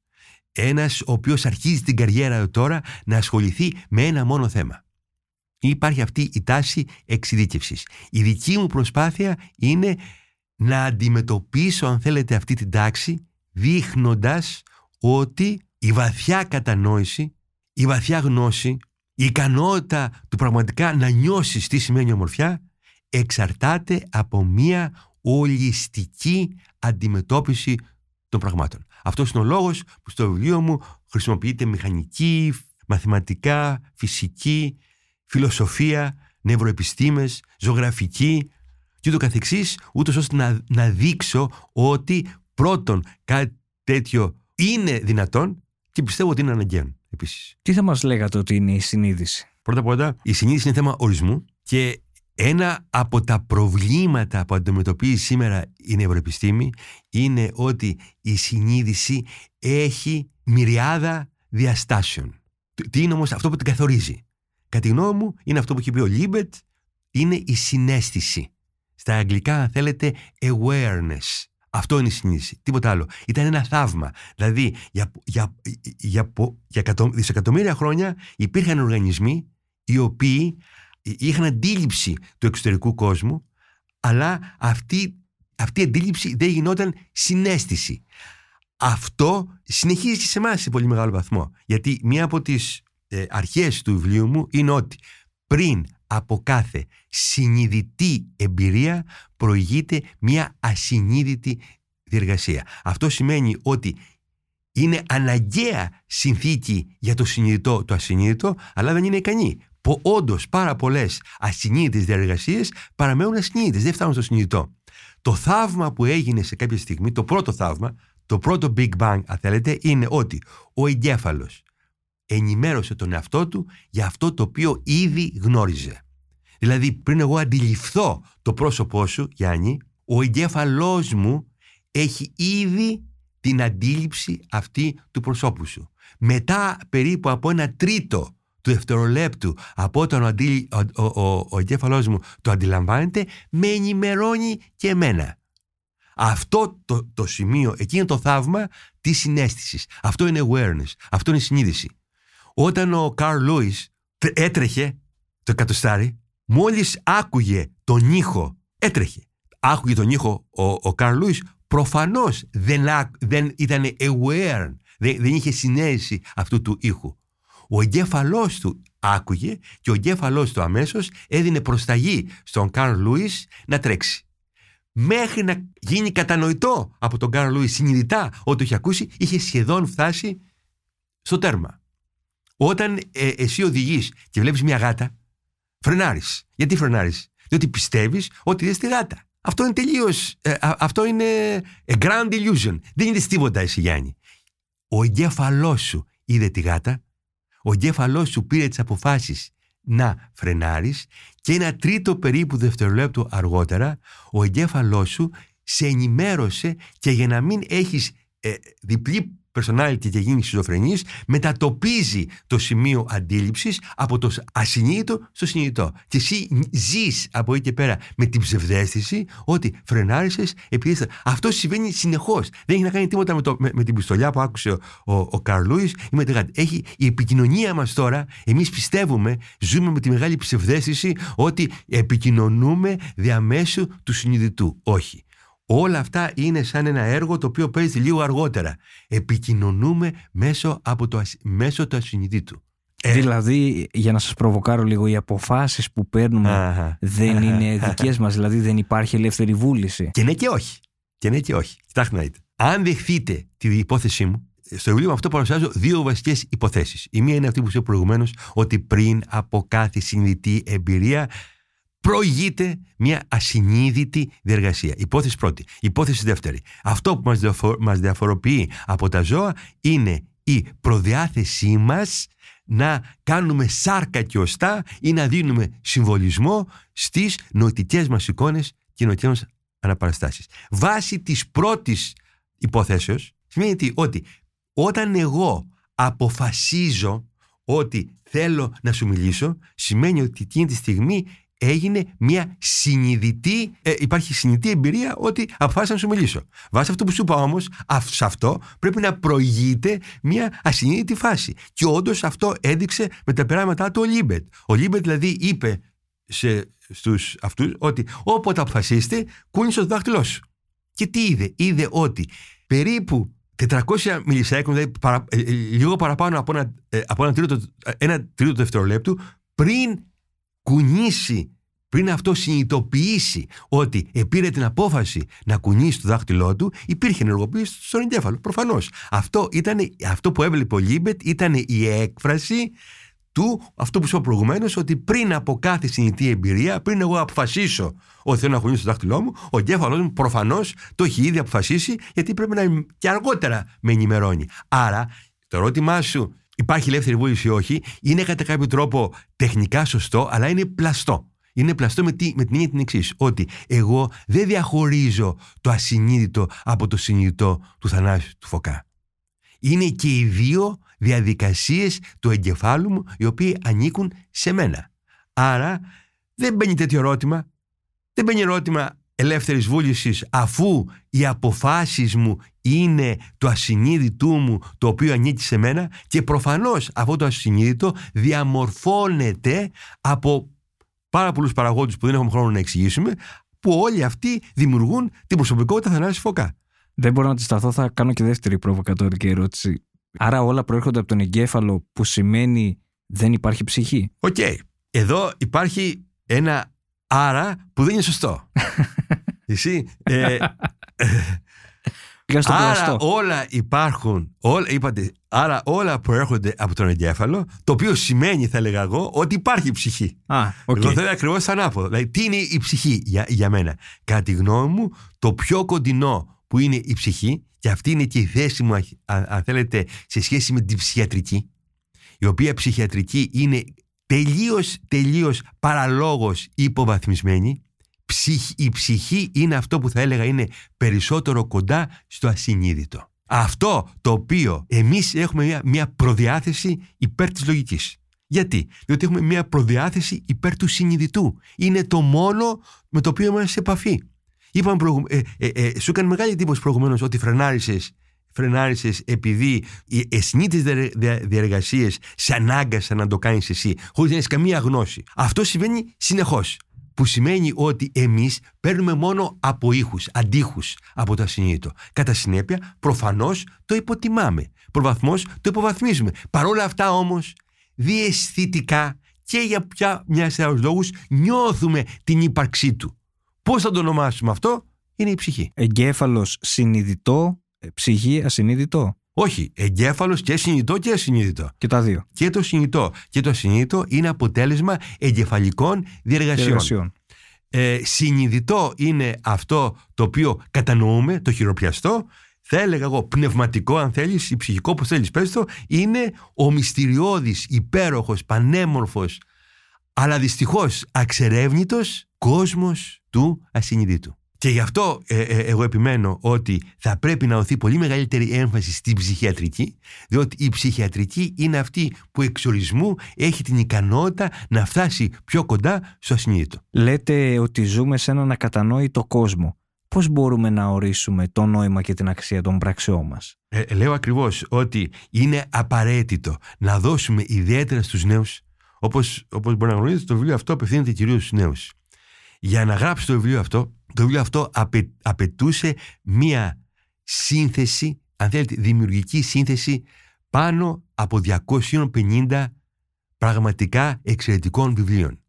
ένας ο οποίος αρχίζει την καριέρα τώρα να ασχοληθεί με ένα μόνο θέμα. Υπάρχει αυτή η τάση εξειδίκευσης. Η δική μου προσπάθεια είναι να αντιμετωπίσω αν θέλετε αυτή την τάξη δείχνοντας ότι η βαθιά κατανόηση, η βαθιά γνώση, η ικανότητα του πραγματικά να νιώσεις τι σημαίνει ομορφιά εξαρτάται από μια ολιστική αντιμετώπιση των πραγμάτων. Αυτός είναι ο λόγος που στο βιβλίο μου χρησιμοποιείται μηχανική, μαθηματικά, φυσική, φιλοσοφία, νευροεπιστήμες, ζωγραφική, και ούτω καθεξής, ούτως ώστε να, να δείξω ότι πρώτον κάτι τέτοιο είναι δυνατόν και πιστεύω ότι είναι αναγκαίο επίσης. Τι θα μας λέγατε ότι είναι η συνείδηση; Πρώτα απ' όλα, η συνείδηση είναι θέμα ορισμού και ένα από τα προβλήματα που αντιμετωπίζει σήμερα η νευροεπιστήμη είναι ότι η συνείδηση έχει μυριάδα διαστάσεων. Τι είναι όμως αυτό που την καθορίζει; Κατά τη γνώμη μου είναι αυτό που έχει πει ο Λίμπετ, είναι η συναίσθηση. Στα αγγλικά αν θέλετε awareness. Αυτό είναι η συνείδηση. Τίποτα άλλο. Ήταν ένα θαύμα. Δηλαδή, για, για, για, για, για δισεκατομμύρια χρόνια υπήρχαν οργανισμοί οι οποίοι είχαν αντίληψη του εξωτερικού κόσμου, αλλά αυτή, αυτή η αντίληψη δεν γινόταν συνέστηση. Αυτό συνεχίζει και σε εμάς σε πολύ μεγάλο βαθμό. Γιατί μία από τις ε, αρχές του βιβλίου μου είναι ότι πριν από κάθε συνειδητή εμπειρία προηγείται μια ασυνείδητη διεργασία. Αυτό σημαίνει ότι είναι αναγκαία συνθήκη για το συνειδητό το ασυνείδητο, αλλά δεν είναι ικανή. Που όντως πάρα πολλές ασυνείδητες διεργασίες παραμένουν ασυνείδητες, δεν φτάνουν στο συνειδητό. Το θαύμα που έγινε σε κάποια στιγμή, το πρώτο θαύμα, το πρώτο Big Bang, αν θέλετε, είναι ότι ο εγκέφαλος ενημέρωσε τον εαυτό του για αυτό το οποίο ήδη γνώριζε. Δηλαδή πριν εγώ αντιληφθώ το πρόσωπό σου Γιάννη, ο εγκέφαλός μου έχει ήδη την αντίληψη αυτή του προσώπου σου. Μετά περίπου από ένα τρίτο του δευτερολέπτου από όταν ο, αντί, ο, ο, ο εγκέφαλός μου το αντιλαμβάνεται με ενημερώνει και εμένα. Αυτό το, το σημείο, εκείνο το θαύμα της συνέστησης. Αυτό είναι awareness, αυτό είναι συνείδηση. Όταν ο Καρλ Λούις έτρεχε το εκατοστάρι, μόλις άκουγε τον ήχο, έτρεχε. Άκουγε τον ήχο ο, ο Καρλ Λούις, προφανώς δεν, δεν ήταν aware, δεν, δεν είχε συνέστηση αυτού του ήχου. Ο εγκέφαλός του άκουγε και ο εγκέφαλός του αμέσως έδινε προσταγή στον Καρλ Λούις να τρέξει. Μέχρι να γίνει κατανοητό από τον Καρλ Λούις συνειδητά ότι το είχε ακούσει, είχε σχεδόν φτάσει στο τέρμα. Όταν ε, εσύ οδηγείς και βλέπεις μια γάτα, φρενάρεις. Γιατί φρενάρεις, Διότι πιστεύεις ότι είσαι τη γάτα. Αυτό είναι τελείως. Ε, αυτό είναι a grand illusion. Δεν είναι τίποτα εσύ, Γιάννη. Ο εγκέφαλός σου είδε τη γάτα, ο εγκέφαλός σου πήρε τις αποφάσεις να φρενάρεις και ένα τρίτο περίπου δευτερολέπτο αργότερα ο εγκέφαλός σου σε ενημέρωσε και για να μην έχεις ε, διπλή personality και γίνει σχιζοφρενής, μετατοπίζει το σημείο αντίληψης από το ασυνείδητο στο συνειδητό. Και εσύ ζεις από εκεί και πέρα με την ψευδέστηση ότι φρενάρισες επειδή. Αυτό συμβαίνει συνεχώς. Δεν έχει να κάνει τίποτα με, το, με, την πιστολιά που άκουσε ο, ο, ο Καρλούι ή με τη Έχει η επικοινωνία μας τώρα, εμείς πιστεύουμε, ζούμε με τη μεγάλη ψευδέστηση ότι επικοινωνούμε διαμέσου του συνειδητού. Όχι. Όλα αυτά είναι σαν ένα έργο το οποίο παίζει λίγο αργότερα. Επικοινωνούμε μέσω, από το, μέσω του ασυνειδήτου. Ε, δηλαδή, για να σας προβοκάρω λίγο, οι αποφάσεις που παίρνουμε δεν είναι δικές μας, δηλαδή δεν υπάρχει ελεύθερη βούληση. Και ναι και όχι. Και ναι και όχι. Κοιτάξτε να δείτε. Αν δεχθείτε τη υπόθεσή μου, στο βιβλίο μου αυτό παρουσιάζω δύο βασικές υποθέσεις. Η μία είναι αυτή που είπα προηγουμένως, ότι πριν από κάθε συνειδητή εμπειρία προηγείται μια ασυνείδητη διεργασία. Υπόθεση πρώτη. Υπόθεση δεύτερη. Αυτό που μας, διαφοροποιεί από τα ζώα είναι η προδιάθεσή μας να κάνουμε σάρκα και οστά ή να δίνουμε συμβολισμό στις νοητικές μας εικόνες και νοητικές μας αναπαραστάσεις. Βάσει της πρώτης υποθέσεως σημαίνει ότι όταν εγώ αποφασίζω ότι θέλω να σου μιλήσω σημαίνει ότι εκείνη τη στιγμή έγινε μια συνειδητή, ε, υπάρχει συνειδητή εμπειρία ότι αποφάσισα να σου μιλήσω. Βάσει αυτό που σου είπα όμως, σε αυτό πρέπει να προηγείται μια ασυνείδητη φάση. Και όντως αυτό έδειξε με τα πειράματά του ο Λίμπετ. Ο Λίμπετ δηλαδή είπε σε, στους αυτούς ότι όποτε αποφασίσετε κούνησε το δάχτυλό σου. Και τι είδε, είδε ότι περίπου 400 milliseconds, δηλαδή παρα, ε, ε, λίγο παραπάνω από ένα, ε, από ένα, τρίτο, ένα τρίτο δευτερολέπτου, πριν κουνήσει πριν αυτό συνειδητοποιήσει ότι πήρε την απόφαση να κουνήσει το δάχτυλό του, υπήρχε ενεργοποίηση στον εγκέφαλο. Προφανώς. Αυτό, αυτό που έβλεπε ο Λίμπετ ήταν η έκφραση του, αυτό που σου είπα προηγουμένως, ότι πριν από κάθε συνειδητή εμπειρία, πριν εγώ αποφασίσω ότι θέλω να κουνήσω το δάχτυλό μου, ο εγκέφαλός μου προφανώς το έχει ήδη αποφασίσει, γιατί πρέπει να και αργότερα με ενημερώνει. Άρα, το ερώτημά σου υπάρχει ελεύθερη βούληση ή όχι, είναι κατά κάποιο τρόπο τεχνικά σωστό, αλλά είναι πλαστό. Είναι πλαστό με, τι, με την έννοια την εξής, ότι εγώ δεν διαχωρίζω το ασυνείδητο από το συνειδητό του Θανάσιου του Φωκά. Είναι και οι δύο διαδικασίες του εγκεφάλου μου οι οποίοι ανήκουν σε μένα. Άρα δεν μπαίνει τέτοιο ερώτημα. Δεν μπαίνει ερώτημα ελεύθερης βούλησης αφού οι αποφάσεις μου είναι το ασυνείδητού μου το οποίο ανήκει σε μένα και προφανώς αυτό το ασυνείδητο διαμορφώνεται από πάρα πολλούς παραγόντες που δεν έχουμε χρόνο να εξηγήσουμε που όλοι αυτοί δημιουργούν την προσωπικότητα Θανάσης Φωκά. Δεν μπορώ να τη σταθώ, θα κάνω και δεύτερη προβοκατόρικη ερώτηση. Άρα όλα προέρχονται από τον εγκέφαλο που σημαίνει δεν υπάρχει ψυχή; Οκ. Εδώ υπάρχει ένα άρα που δεν είναι σωστό. Εσύ. Ε, Πήγα στο άρα πλαστό. όλα υπάρχουν, όλα, είπατε, άρα όλα προέρχονται από τον εγκέφαλο, το οποίο σημαίνει, θα έλεγα εγώ, ότι υπάρχει ψυχή. Α, οκ. Εγώ θέλω ακριβώς ανάποδο. Δηλαδή, τι είναι η ψυχή για, για μένα; Κατά τη γνώμη μου, το πιο κοντινό που είναι η ψυχή, και αυτή είναι και η θέση μου, αν, αν θέλετε, σε σχέση με την ψυχιατρική, η οποία ψυχιατρική είναι τελείως, τελείως παραλόγως υποβαθμισμένη. Ψυχ- η ψυχή είναι αυτό που θα έλεγα είναι περισσότερο κοντά στο ασυνείδητο. Αυτό το οποίο εμείς έχουμε μια, μια προδιάθεση υπέρ της λογικής. Γιατί; Διότι έχουμε μια προδιάθεση υπέρ του συνειδητού. Είναι το μόνο με το οποίο είμαστε σε επαφή. Είπαμε προηγου... ε, ε, ε, σου έκανε μεγάλη εντύπωση προηγουμένως ότι φρενάρισες φρενάρισες επειδή οι εσυνείτες διαργασίες σε ανάγκασαν να το κάνεις εσύ χωρίς να έχεις καμία γνώση. Αυτό συμβαίνει συνεχώς. Που σημαίνει ότι εμείς παίρνουμε μόνο από ήχους, αντίχους από το ασυνείδητο. Κατά συνέπεια, προφανώς το υποτιμάμε. Προβαθμώς το υποβαθμίζουμε. Παρ' όλα αυτά όμως, διαισθητικά και για πια μιας σειρά λόγους νιώθουμε την ύπαρξή του. Πώς θα το ονομάσουμε αυτό, είναι η ψυχή. Εγκέφαλος συνειδητό, ε, ψυχή ασυνείδητο; Όχι, εγκέφαλος και συνειδητό και ασυνείδητο. Και τα δύο. Και το συνειδητό και το ασυνείδητο είναι αποτέλεσμα εγκεφαλικών διεργασιών. Διεργασιών. Ε, συνειδητό είναι αυτό το οποίο κατανοούμε, το χειροπιαστό. Θα έλεγα εγώ πνευματικό, αν θέλεις, ή ψυχικό, όπως θέλεις πες το, είναι ο μυστηριώδης, υπέροχος, πανέμορφος, αλλά δυστυχώς αξερεύνητος κόσμος του ασυνειδήτου. Και γι' αυτό ε, ε, εγώ επιμένω ότι θα πρέπει να οθεί πολύ μεγαλύτερη έμφαση στην ψυχιατρική, διότι η ψυχιατρική είναι αυτή που εξορισμού έχει την ικανότητα να φτάσει πιο κοντά στο ασυνείδητο. Λέτε ότι ζούμε σε έναν ακατανόητο κόσμο. Πώς μπορούμε να ορίσουμε το νόημα και την αξία των πράξεών μας; Ε, λέω ακριβώς ότι είναι απαραίτητο να δώσουμε ιδιαίτερα στους νέους, όπως, όπως μπορεί να γνωρίζετε το βιβλίο αυτό απευθύνεται κυρίως στους νέους. Για να γράψει το βιβλίο αυτό, το βιβλίο αυτό απαι, απαιτούσε μία σύνθεση, αν θέλετε δημιουργική σύνθεση πάνω από 250 πραγματικά εξαιρετικών βιβλίων.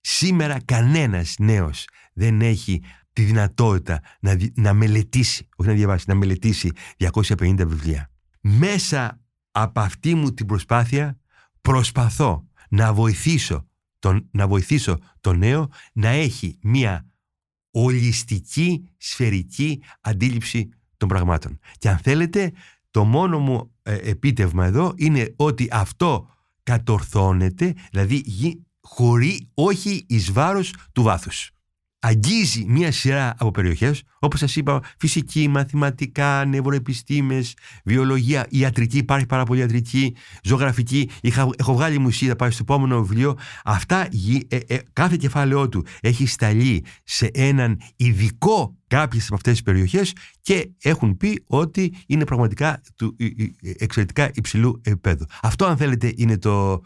Σήμερα κανένας νέος δεν έχει τη δυνατότητα να, δι- να μελετήσει, όχι να διαβάσει, να μελετήσει 250 βιβλία. Μέσα από αυτή μου την προσπάθεια προσπαθώ να βοηθήσω τον, να βοηθήσω τον νέο να έχει μία ολιστική, σφαιρική αντίληψη των πραγμάτων. Και αν θέλετε, το μόνο μου ε, επίτευγμα εδώ είναι ότι αυτό κατορθώνεται, δηλαδή γι- χωρί, όχι εις βάρος του βάθους. Αγγίζει μία σειρά από περιοχές, όπως σας είπα, φυσική, μαθηματικά, νευροεπιστήμες, βιολογία, ιατρική, υπάρχει πάρα πολύ ιατρική, ζωγραφική. Είχα, έχω βγάλει μουσική, θα πάει στο επόμενο βιβλίο. Αυτά, γι- ε, ε, κάθε κεφάλαιό του έχει σταλεί σε έναν ειδικό κάποιες από αυτές τις περιοχές και έχουν πει ότι είναι πραγματικά του ε, ε, εξαιρετικά υψηλού επίπεδου. Αυτό αν θέλετε είναι το, ε,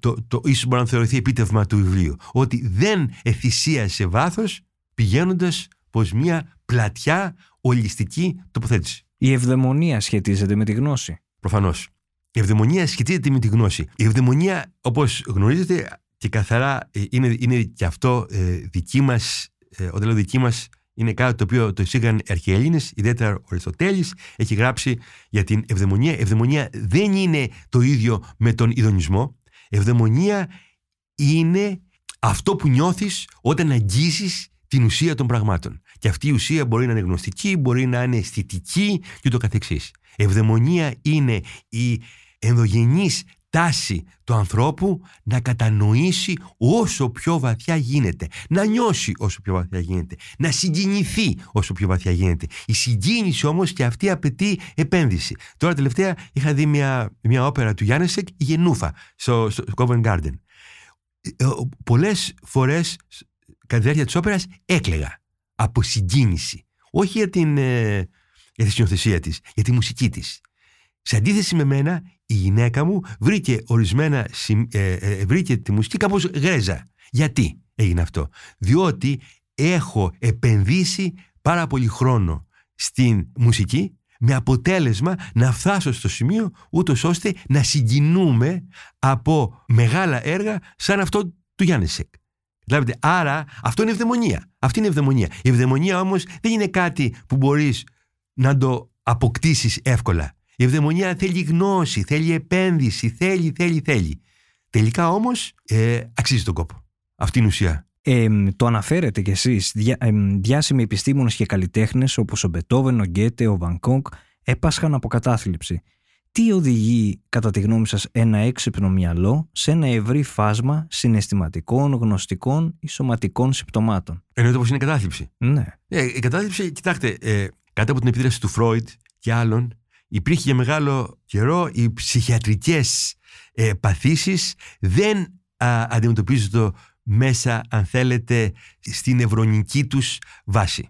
το, το ίσως μπορεί να θεωρηθεί επίτευγμα του βιβλίου. Ότι δεν εθυσίασε βάθος πηγαίνοντας προς μια πλατιά ολιστική τοποθέτηση. Η ευδαιμονία σχετίζεται με τη γνώση. Προφανώς. Η ευδαιμονία σχετίζεται με τη γνώση. Η ευδαιμονία, όπως γνωρίζετε, και καθαρά ε, είναι, είναι και αυτό ε, δική μας, ε, όταν λέω δική μας, είναι κάτι το οποίο το εισήγαν οι αρχαιέλληνες, ιδιαίτερα ο Αριστοτέλης, έχει γράψει για την ευδαιμονία. Η ευδαιμονία δεν είναι το ίδιο με τον ειδονισμό. Ευδαιμονία είναι αυτό που νιώθεις όταν αγγίζεις την ουσία των πραγμάτων. Και αυτή η ουσία μπορεί να είναι γνωστική, μπορεί να είναι αισθητική και το καθεξής. Ευδαιμονία είναι η ενδογενής τάση του ανθρώπου να κατανοήσει όσο πιο βαθιά γίνεται, να νιώσει όσο πιο βαθιά γίνεται, να συγκινηθεί όσο πιο βαθιά γίνεται. Η συγκίνηση όμως και αυτή απαιτεί επένδυση. Τώρα τελευταία είχα δει μια, μια όπερα του Γιάννεσεκ, η Γενούφα, στο, στο Covent Garden. Ε, ε, Πολλές φορές κατά τη διάρκεια της όπερας έκλαιγα. από συγκίνηση. Όχι για, την, ε, για τη συνοθεσία της, για τη μουσική της. Σε αντίθεση με μένα, η γυναίκα μου βρήκε ορισμένα, ε, ε, βρήκε τη μουσική κάπως γρέζα. Γιατί έγινε αυτό; Διότι έχω επενδύσει πάρα πολύ χρόνο στην μουσική με αποτέλεσμα να φτάσω στο σημείο ούτως ώστε να συγκινούμε από μεγάλα έργα σαν αυτό του Γιάννησεκ. Δηλαδή, άρα αυτό είναι ευδαιμονία. Αυτή είναι ευδαιμονία. Η ευδαιμονία όμως δεν είναι κάτι που μπορείς να το αποκτήσεις εύκολα. Η ευδαιμονία θέλει γνώση, θέλει επένδυση, θέλει, θέλει, θέλει. Τελικά όμως ε, αξίζει τον κόπο. Αυτή είναι η ουσία. Ε, το αναφέρετε κι εσείς. Διά, ε, διάσημοι επιστήμονες και καλλιτέχνες όπως ο Μπετόβεν, ο Γκέτε, ο Βανκόγκ έπασχαν από κατάθλιψη. Τι οδηγεί, κατά τη γνώμη σας, ένα έξυπνο μυαλό σε ένα ευρύ φάσμα συναισθηματικών, γνωστικών ή σωματικών συμπτωμάτων; Εννοείται πως είναι κατάθλιψη. Ναι. Ε, η κατάθλιψη, κοιτάξτε, ε, κάτω από την επίδραση του Φρόιτ και άλλων, υπήρχε για μεγάλο καιρό οι ψυχιατρικές ε, παθήσεις δεν α, αντιμετωπίζονται μέσα, αν θέλετε, στην νευρονική τους βάση.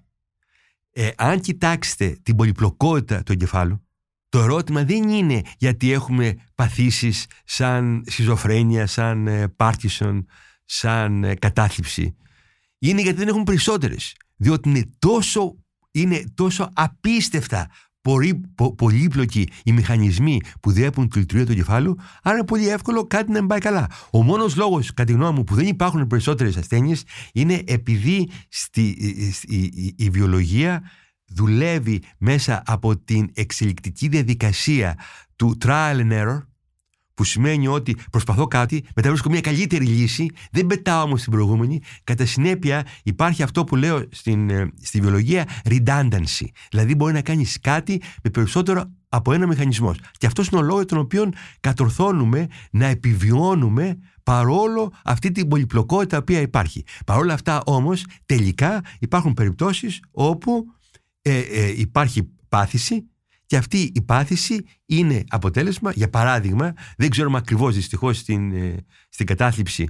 Ε, αν κοιτάξετε την πολυπλοκότητα του εγκεφάλου, το ερώτημα δεν είναι γιατί έχουμε παθήσεις σαν σιζοφρένεια, σαν ε, Πάρκισον, σαν ε, κατάθλιψη. Είναι γιατί δεν έχουμε περισσότερες. Διότι είναι τόσο, είναι τόσο απίστευτα πολύ, πο, πολύπλοκοι οι μηχανισμοί που διέπουν τη λειτουργία του εγκεφάλου, άρα είναι πολύ εύκολο κάτι να μην πάει καλά. Ο μόνος λόγος, κατά τη γνώμη μου, που δεν υπάρχουν περισσότερες ασθένειες είναι επειδή στη, η, η βιολογία δουλεύει μέσα από την εξελικτική διαδικασία του trial and error που σημαίνει ότι προσπαθώ κάτι, μετά βρίσκω μια καλύτερη λύση, δεν πετάω όμως την προηγούμενη. Κατά συνέπεια, υπάρχει αυτό που λέω στην, ε, στη βιολογία redundancy. Δηλαδή, μπορεί να κάνεις κάτι με περισσότερο από ένα μηχανισμός. Και αυτός είναι ο λόγος τον οποίο κατορθώνουμε να επιβιώνουμε παρόλο αυτή την πολυπλοκότητα που υπάρχει. Παρόλα αυτά όμως, τελικά υπάρχουν περιπτώσεις όπου ε, ε, υπάρχει πάθηση και αυτή η πάθηση είναι αποτέλεσμα, για παράδειγμα, δεν ξέρουμε ακριβώς δυστυχώς στην, ε, στην κατάθλιψη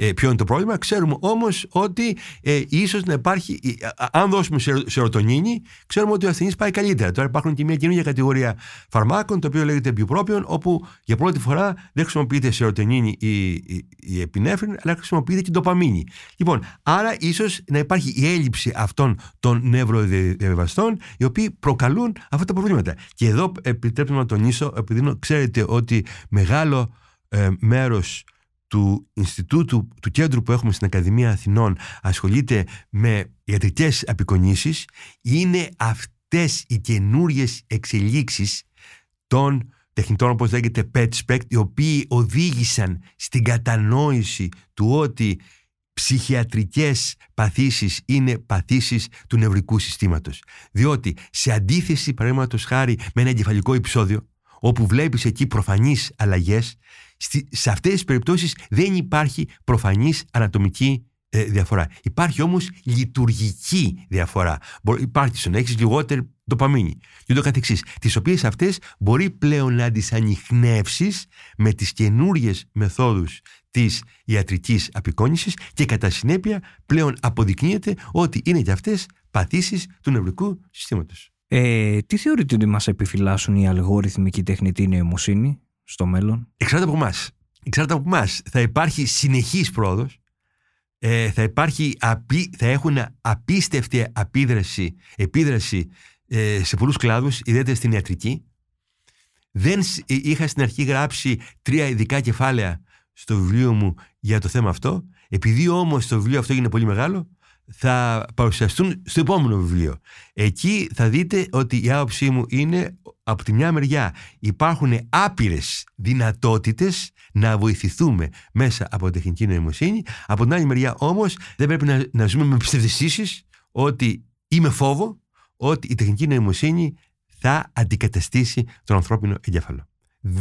ε, ποιο είναι το πρόβλημα; Ξέρουμε όμως ότι ε, ίσως να υπάρχει, ε, αν δώσουμε σερωτονίνη, ξέρουμε ότι ο ασθενής πάει καλύτερα. Τώρα υπάρχουν και μια καινούργια κατηγορία φαρμάκων, το οποίο λέγεται biupropion, όπου για πρώτη φορά δεν χρησιμοποιείται σερωτονίνη ή η, η επινέφριν, αλλά χρησιμοποιείται και ντοπαμίνη. Λοιπόν, άρα ίσως να υπάρχει η έλλειψη αυτών των νευροδιαβαστών, οι οποίοι προκαλούν αυτά τα προβλήματα. Και εδώ επιτρέψτε να τονίσω, επειδή ξέρετε ότι μεγάλο ε, μέρος του Ινστιτούτου, του κέντρου που έχουμε στην Ακαδημία Αθηνών ασχολείται με ιατρικές απεικονίσεις είναι αυτές οι καινούριες εξελίξεις των τεχνητών όπως λέγεται PET οι οποίοι οδήγησαν στην κατανόηση του ότι ψυχιατρικές παθήσεις είναι παθήσεις του νευρικού συστήματος. Διότι σε αντίθεση παραδείγματος χάρη με ένα εγκεφαλικό επεισόδιο όπου βλέπεις εκεί προφανείς αλλαγές σε αυτές τις περιπτώσεις δεν υπάρχει προφανής ανατομική ε, διαφορά. Υπάρχει όμως λειτουργική διαφορά. Υπάρχει στο να έχεις λιγότερη ντοπαμίνη και το καθεξής. Τις οποίες αυτές μπορεί πλέον να τις ανοιχνεύσεις με τις καινούριες μεθόδους της ιατρικής απεικόνησης και κατά συνέπεια πλέον αποδεικνύεται ότι είναι και αυτές παθήσεις του νευρικού συστήματος. Ε, τι θεωρείτε ότι μας επιφυλάσσουν οι αλγόριθμοι και η τεχνητή νοημοσύνη; Στο μέλλον. Εξάρτητα από εμάς. Εξάρτητα από εμάς. Θα υπάρχει συνεχής πρόοδος. Ε, θα, υπάρχει απί, θα έχουν απίστευτη απίδραση, επίδραση ε, σε πολλούς κλάδους, ιδιαίτερα στην ιατρική. Δεν ε, είχα στην αρχή γράψει τρία ειδικά κεφάλαια στο βιβλίο μου για το θέμα αυτό. Επειδή όμως το βιβλίο αυτό έγινε πολύ μεγάλο, θα παρουσιαστούν στο επόμενο βιβλίο. Εκεί θα δείτε ότι η άποψή μου είναι από τη μια μεριά υπάρχουν άπειρες δυνατότητες να βοηθηθούμε μέσα από τεχνική νοημοσύνη. Από την άλλη μεριά όμως δεν πρέπει να, να ζούμε με ψευδεστήσεις ότι είμαι φόβο ότι η τεχνική νοημοσύνη θα αντικαταστήσει τον ανθρώπινο εγκέφαλο.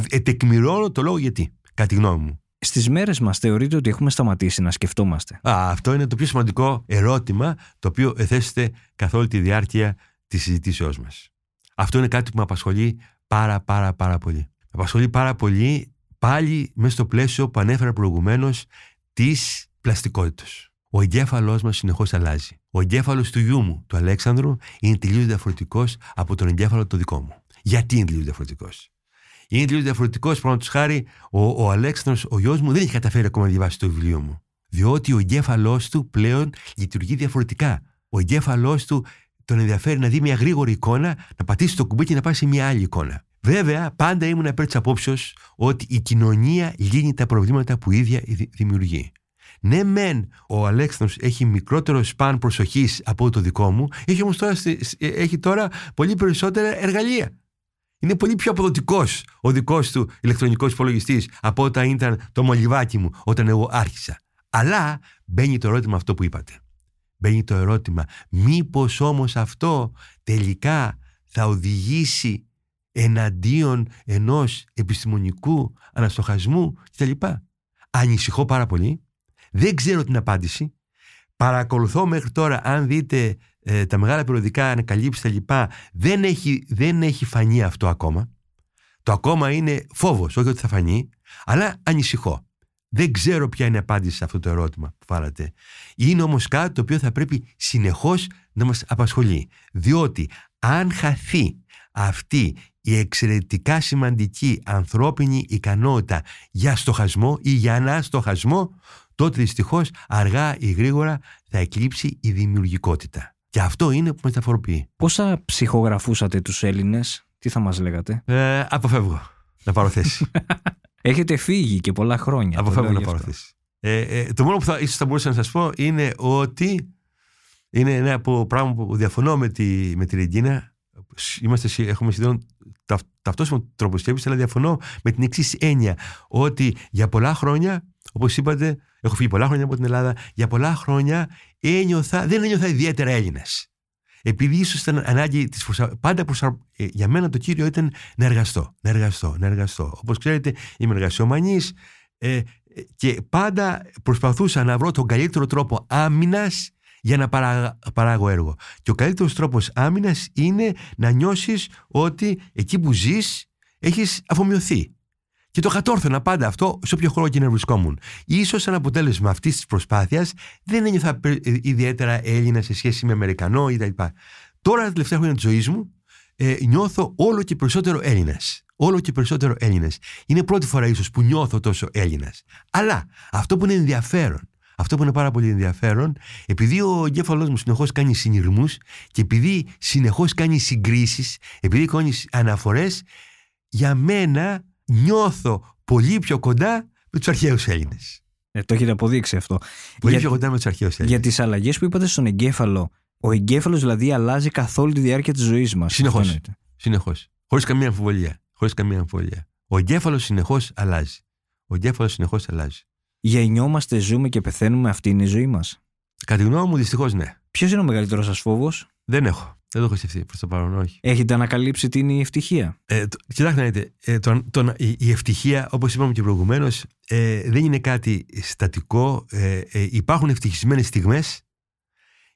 Ετεκμηρώνω το λόγο γιατί, κατά τη γνώμη μου. Στις μέρες μας θεωρείτε ότι έχουμε σταματήσει να σκεφτόμαστε; Α, αυτό είναι το πιο σημαντικό ερώτημα το οποίο εθέσετε καθ' όλη τη διάρκεια της συζητήσεώς μας. Αυτό είναι κάτι που με απασχολεί πάρα πάρα πάρα πολύ. Με απασχολεί πάρα πολύ πάλι μέσα στο πλαίσιο που ανέφερα προηγουμένως της πλαστικότητας. Ο εγκέφαλός μας συνεχώς αλλάζει. Ο εγκέφαλος του γιού μου, του Αλέξανδρου, είναι τελείως διαφορετικός από τον εγκέφαλο το δικό μου. Γιατί είναι τελείως διαφορετικός; Είναι τελείως διαφορετικός, παραδείγματος χάρη, ο, ο Αλέξανδρος, ο γιος μου, δεν έχει καταφέρει ακόμα να διαβάσει το βιβλίο μου. Διότι ο εγκέφαλός του πλέον λειτουργεί διαφορετικά. Ο εγκέφαλός του τον ενδιαφέρει να δει μια γρήγορη εικόνα, να πατήσει το κουμπί και να πάει σε μια άλλη εικόνα. Βέβαια, πάντα ήμουν υπέρ τη απόψεως ότι η κοινωνία λύνει τα προβλήματα που η ίδια δημιουργεί. Ναι, μεν ο Αλέξανδρος έχει μικρότερο σπαν προσοχής από το δικό μου, έχει όμως τώρα, έχει τώρα πολύ περισσότερα εργαλεία. Είναι πολύ πιο αποδοτικός ο δικός του ηλεκτρονικός υπολογιστής από όταν ήταν το μολυβάκι μου όταν εγώ άρχισα. Αλλά μπαίνει το ερώτημα αυτό που είπατε. Μπαίνει το ερώτημα, μήπως όμως αυτό τελικά θα οδηγήσει εναντίον ενός επιστημονικού αναστοχασμού κτλ. Ανησυχώ πάρα πολύ. Δεν ξέρω την απάντηση. Παρακολουθώ μέχρι τώρα, αν δείτε ε, τα μεγάλα περιοδικά ανακαλύψεις τα λοιπά, δεν έχει, δεν έχει φανεί αυτό ακόμα. Το ακόμα είναι φόβος, όχι ότι θα φανεί, αλλά ανησυχώ. Δεν ξέρω ποια είναι η απάντηση σε αυτό το ερώτημα που βάλατε. Είναι όμως κάτι το οποίο θα πρέπει συνεχώς να μας απασχολεί. Διότι αν χαθεί αυτή η εξαιρετικά σημαντική ανθρώπινη ικανότητα για στοχασμό ή για αναστοχασμό, τότε δυστυχώς αργά ή γρήγορα θα εκλείψει η δημιουργικότητα. Και αυτό είναι που μεταφοροποιεί. Πόσα ψυχογραφούσατε τους Έλληνες, τι θα μας λέγατε; Ε, αποφεύγω να πάρω θέση. Έχετε φύγει και πολλά χρόνια. Αποφεύγω να πάρω θέση. Ε, ε, το μόνο που θα, ίσως θα μπορούσα να σας πω είναι ότι είναι ένα από πράγμα που διαφωνώ με τη, με τη Ρεγκίνα. Είμαστε, έχουμε σχεδόν τα, ταυτόσιμο τρόπο σκέψης, αλλά διαφωνώ με την εξής έννοια. Ότι για πολλά χρόνια, όπως είπατε, έχω φύγει πολλά χρόνια από την Ελλάδα, για πολλά χρόνια ένιωθα, δεν ένιωθα ιδιαίτερα Έλληνα. Επειδή ίσως ήταν ανάγκη της προσα... Πάντα προσα... Ε, για μένα το κύριο ήταν να εργαστώ, να εργαστώ, να εργαστώ. Όπως ξέρετε, είμαι εργασιομανής ε, και πάντα προσπαθούσα να βρω τον καλύτερο τρόπο άμυνας για να παρά, παράγω έργο. Και ο καλύτερος τρόπος άμυνας είναι να νιώσεις ότι εκεί που ζεις έχεις αφομοιωθεί. Και το κατόρθωνα πάντα αυτό σε όποιο χώρο και να βρισκόμουν. Ίσως σαν αποτέλεσμα αυτής της προσπάθειας δεν ένιωθα ιδιαίτερα Έλληνα σε σχέση με Αμερικανό ή τα Τώρα τα τελευταία χρόνια της ζωής μου ε, νιώθω όλο και περισσότερο Έλληνα. Όλο και περισσότερο Έλληνα. Είναι πρώτη φορά ίσως που νιώθω τόσο Έλληνα. Αλλά αυτό που είναι ενδιαφέρον αυτό που είναι πάρα πολύ ενδιαφέρον, επειδή ο εγκέφαλός μου συνεχώς κάνει συνειρμούς και επειδή συνεχώς κάνει συγκρίσεις, επειδή κάνει αναφορές, για μένα νιώθω πολύ πιο κοντά με τους αρχαίους Έλληνες. Ε, το έχετε αποδείξει αυτό. Πολύ για, πιο κοντά με τους αρχαίους Έλληνες. Για τις αλλαγές που είπατε στον εγκέφαλο, ο εγκέφαλος δηλαδή αλλάζει καθ' όλη τη διάρκεια της ζωής μας. Συνεχώς. Συνεχώς. Χωρίς καμία αμφιβολία. Χωρίς καμία αμφιβολία. Ο εγκέφαλος συνεχώς αλλάζει. Ο εγκέφαλος συνεχώς αλλάζει γεννιόμαστε, ζούμε και πεθαίνουμε, αυτή είναι η ζωή μας. Κατά τη γνώμη μου, δυστυχώς ναι. Ποιος είναι ο μεγαλύτερος σας φόβος, Δεν έχω. Δεν το έχω σκεφτεί προς το παρόν, όχι. Έχετε ανακαλύψει τι είναι η ευτυχία; Ε, το, κοιτάξτε να δείτε. Ε, το, το, η, η, ευτυχία, όπως είπαμε και προηγουμένως, ε, δεν είναι κάτι στατικό. Ε, ε, υπάρχουν ευτυχισμένες στιγμές.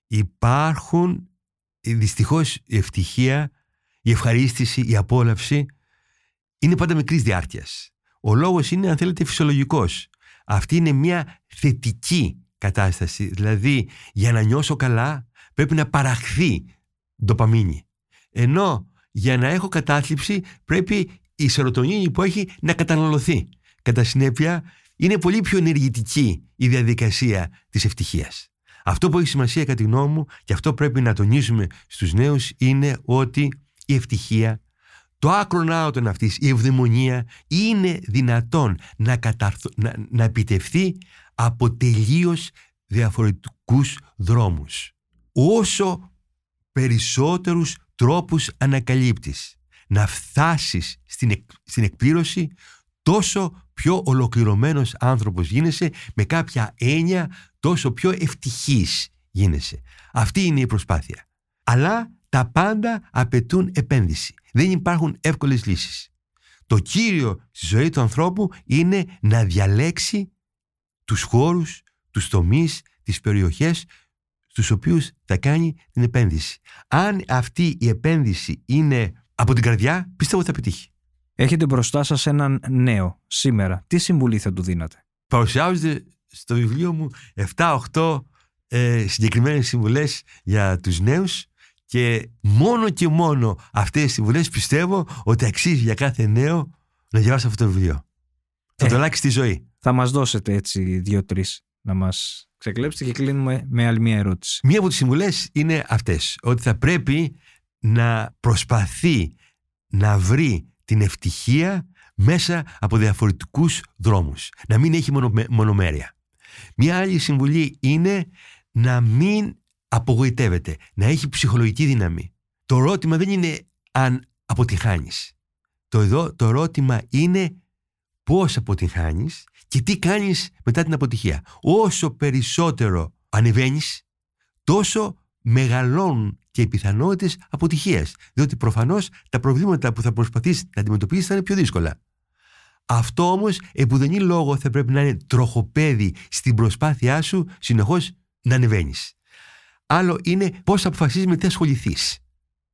Υπάρχουν ε, δυστυχώς η ευτυχία, η ευχαρίστηση, η απόλαυση είναι πάντα μικρής διάρκειας. Ο λόγος είναι, αν θέλετε, φυσιολογικός. Αυτή είναι μια θετική κατάσταση. Δηλαδή, για να νιώσω καλά, πρέπει να παραχθεί ντοπαμίνη. Ενώ για να έχω κατάθλιψη, πρέπει η σερωτονίνη που έχει να καταναλωθεί. Κατά συνέπεια, είναι πολύ πιο ενεργητική η διαδικασία της ευτυχίας. Αυτό που έχει σημασία κατά τη γνώμη μου και αυτό πρέπει να τονίζουμε στους νέους είναι ότι η ευτυχία το άκρον άωτον αυτής, η ευδαιμονία είναι δυνατόν να, καταρθ... να, να επιτευθεί από τελείως διαφορετικούς δρόμους. Όσο περισσότερους τρόπους ανακαλύπτεις να φτάσεις στην, στην εκπλήρωση, τόσο πιο ολοκληρωμένος άνθρωπος γίνεσαι, με κάποια έννοια τόσο πιο ευτυχής γίνεσαι. Αυτή είναι η προσπάθεια. Αλλά τα πάντα απαιτούν επένδυση. Δεν υπάρχουν εύκολες λύσεις. Το κύριο στη ζωή του ανθρώπου είναι να διαλέξει τους χώρους, τους τομείς, τις περιοχές στους οποίους θα κάνει την επένδυση. Αν αυτή η επένδυση είναι από την καρδιά, πιστεύω ότι θα πετύχει. Έχετε μπροστά σας έναν νέο σήμερα. Τι συμβουλή θα του δίνατε; Παρουσιάζεται στο βιβλίο μου 7-8 ε, συγκεκριμένες συμβουλές για τους νέους και μόνο και μόνο αυτές τις συμβουλές πιστεύω ότι αξίζει για κάθε νέο να διαβάσει αυτό το βιβλίο. Θα το Ε. αλλάξει τη ζωή. Θα μας δώσετε έτσι δύο-τρεις να μας ξεκλέψετε και κλείνουμε με άλλη μια ερώτηση. Μία από τις συμβουλές είναι αυτές, ότι θα πρέπει να προσπαθεί να βρει την ευτυχία μέσα από διαφορετικούς δρόμους. Να μην έχει μονο, μονομέρεια. Μία άλλη συμβουλή είναι να μην απογοητεύεται, να έχει ψυχολογική δύναμη. Το ερώτημα δεν είναι αν αποτυχάνεις. Το, εδώ, το ερώτημα είναι πώς αποτυχάνεις και τι κάνεις μετά την αποτυχία; Όσο περισσότερο ανεβαίνεις, τόσο μεγαλώνουν και οι πιθανότητες αποτυχίας. Διότι προφανώς τα προβλήματα που θα προσπαθείς να αντιμετωπίσεις θα είναι πιο δύσκολα. Αυτό όμως επουδενή λόγο θα πρέπει να είναι τροχοπέδι στην προσπάθειά σου συνεχώς να ανεβαίνεις. Άλλο είναι πώς θα αποφασίσεις με τι θα ασχοληθείς.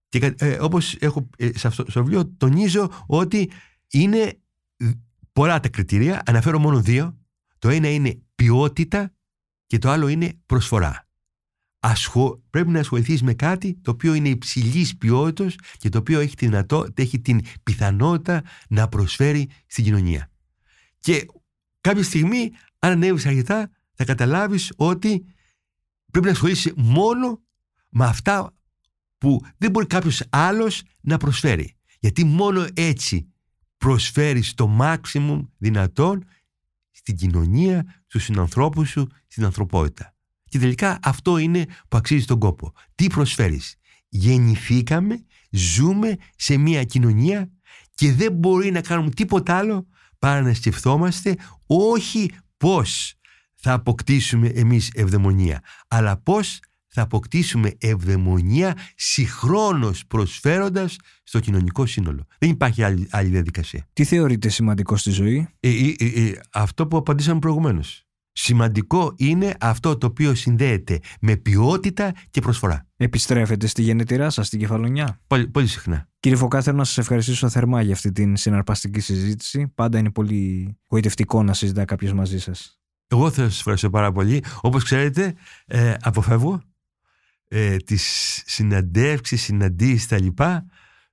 Και κα- ε, όπως έχω ε, σε αυτό στο βιβλίο τονίζω ότι είναι πολλά τα κριτήρια, αναφέρω μόνο δύο. Το ένα είναι ποιότητα και το άλλο είναι προσφορά. Ασχο... Πρέπει να ασχοληθείς με κάτι το οποίο είναι υψηλής ποιότητας και το οποίο έχει, τη δυνατό... έχει την πιθανότητα να προσφέρει στην κοινωνία. Και κάποια στιγμή, αν ανέβεις αρκετά, θα καταλάβεις ότι πρέπει να ασχολείσαι μόνο με αυτά που δεν μπορεί κάποιος άλλος να προσφέρει. Γιατί μόνο έτσι προσφέρεις το maximum δυνατόν στην κοινωνία, στους συνανθρώπους σου, στην ανθρωπότητα. Και τελικά αυτό είναι που αξίζει τον κόπο. Τι προσφέρεις; Γεννηθήκαμε, ζούμε σε μια κοινωνία και δεν μπορεί να κάνουμε τίποτα άλλο παρά να σκεφτόμαστε όχι πώς θα αποκτήσουμε εμείς ευδαιμονία, αλλά πώς θα αποκτήσουμε ευδαιμονία συγχρόνως προσφέροντας στο κοινωνικό σύνολο. Δεν υπάρχει άλλη, άλλη διαδικασία. Τι θεωρείτε σημαντικό στη ζωή; Ε, ε, ε, ε, αυτό που απαντήσαμε προηγουμένως. Σημαντικό είναι αυτό το οποίο συνδέεται με ποιότητα και προσφορά. Επιστρέφετε στη γενετηρά σας, στην Κεφαλονιά; Πολύ, πολύ συχνά. Κύριε Φωκά, θέλω να σας ευχαριστήσω θερμά για αυτή την συναρπαστική συζήτηση. Πάντα είναι πολύ γοητευτικό να συζητά κάποιος μαζί σας. Εγώ θα σας ευχαριστώ πάρα πολύ. Όπως ξέρετε, ε, αποφεύγω ε, τις συναντεύξεις, συναντήσεις τα λοιπά,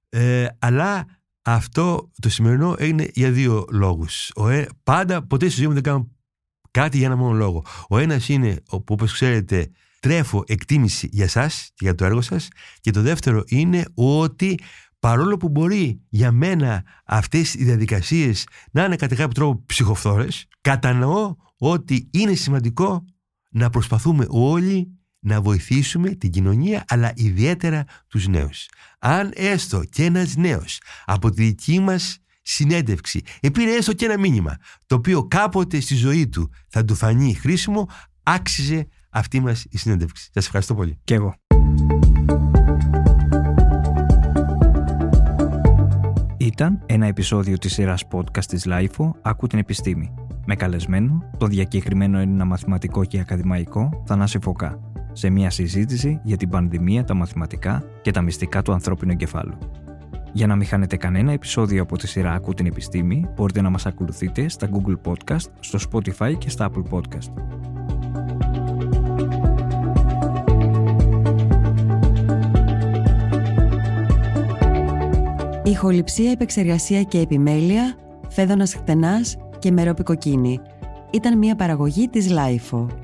ε, αλλά αυτό το σημερινό έγινε για δύο λόγους. Ο, ε, πάντα, ποτέ στη ζωή μου δεν κάνω κάτι για ένα μόνο λόγο. Ο ένας είναι, που όπως ξέρετε, τρέφω εκτίμηση για σας και για το έργο σας και το δεύτερο είναι ότι παρόλο που μπορεί για μένα αυτές οι διαδικασίες να είναι κατά κάποιο τρόπο ψυχοφθόρες, κατανοώ ότι είναι σημαντικό να προσπαθούμε όλοι να βοηθήσουμε την κοινωνία αλλά ιδιαίτερα τους νέους. Αν έστω και ένας νέος από τη δική μας συνέντευξη επήρε έστω και ένα μήνυμα το οποίο κάποτε στη ζωή του θα του φανεί χρήσιμο άξιζε αυτή μας η συνέντευξη. Σας ευχαριστώ πολύ. Κι εγώ. Ήταν ένα επεισόδιο της σειράς podcast της LIFO «Άκου την επιστήμη» με καλεσμένο τον διακεκριμένο Έλληνα μαθηματικό και ακαδημαϊκό Θανάση Φωκά σε μια συζήτηση για την πανδημία, τα μαθηματικά και τα μυστικά του ανθρώπινου εγκεφάλου. Για να μην χάνετε κανένα επεισόδιο από τη σειρά «Άκου την επιστήμη» μπορείτε να μας ακολουθείτε στα Google Podcast, στο Spotify και στα Apple Podcast. Ηχοληψία, επεξεργασία και επιμέλεια, Φαίδωνας Κτενάς και Μερόπη Κοκκίνη. Ήταν μια παραγωγή της LiFO.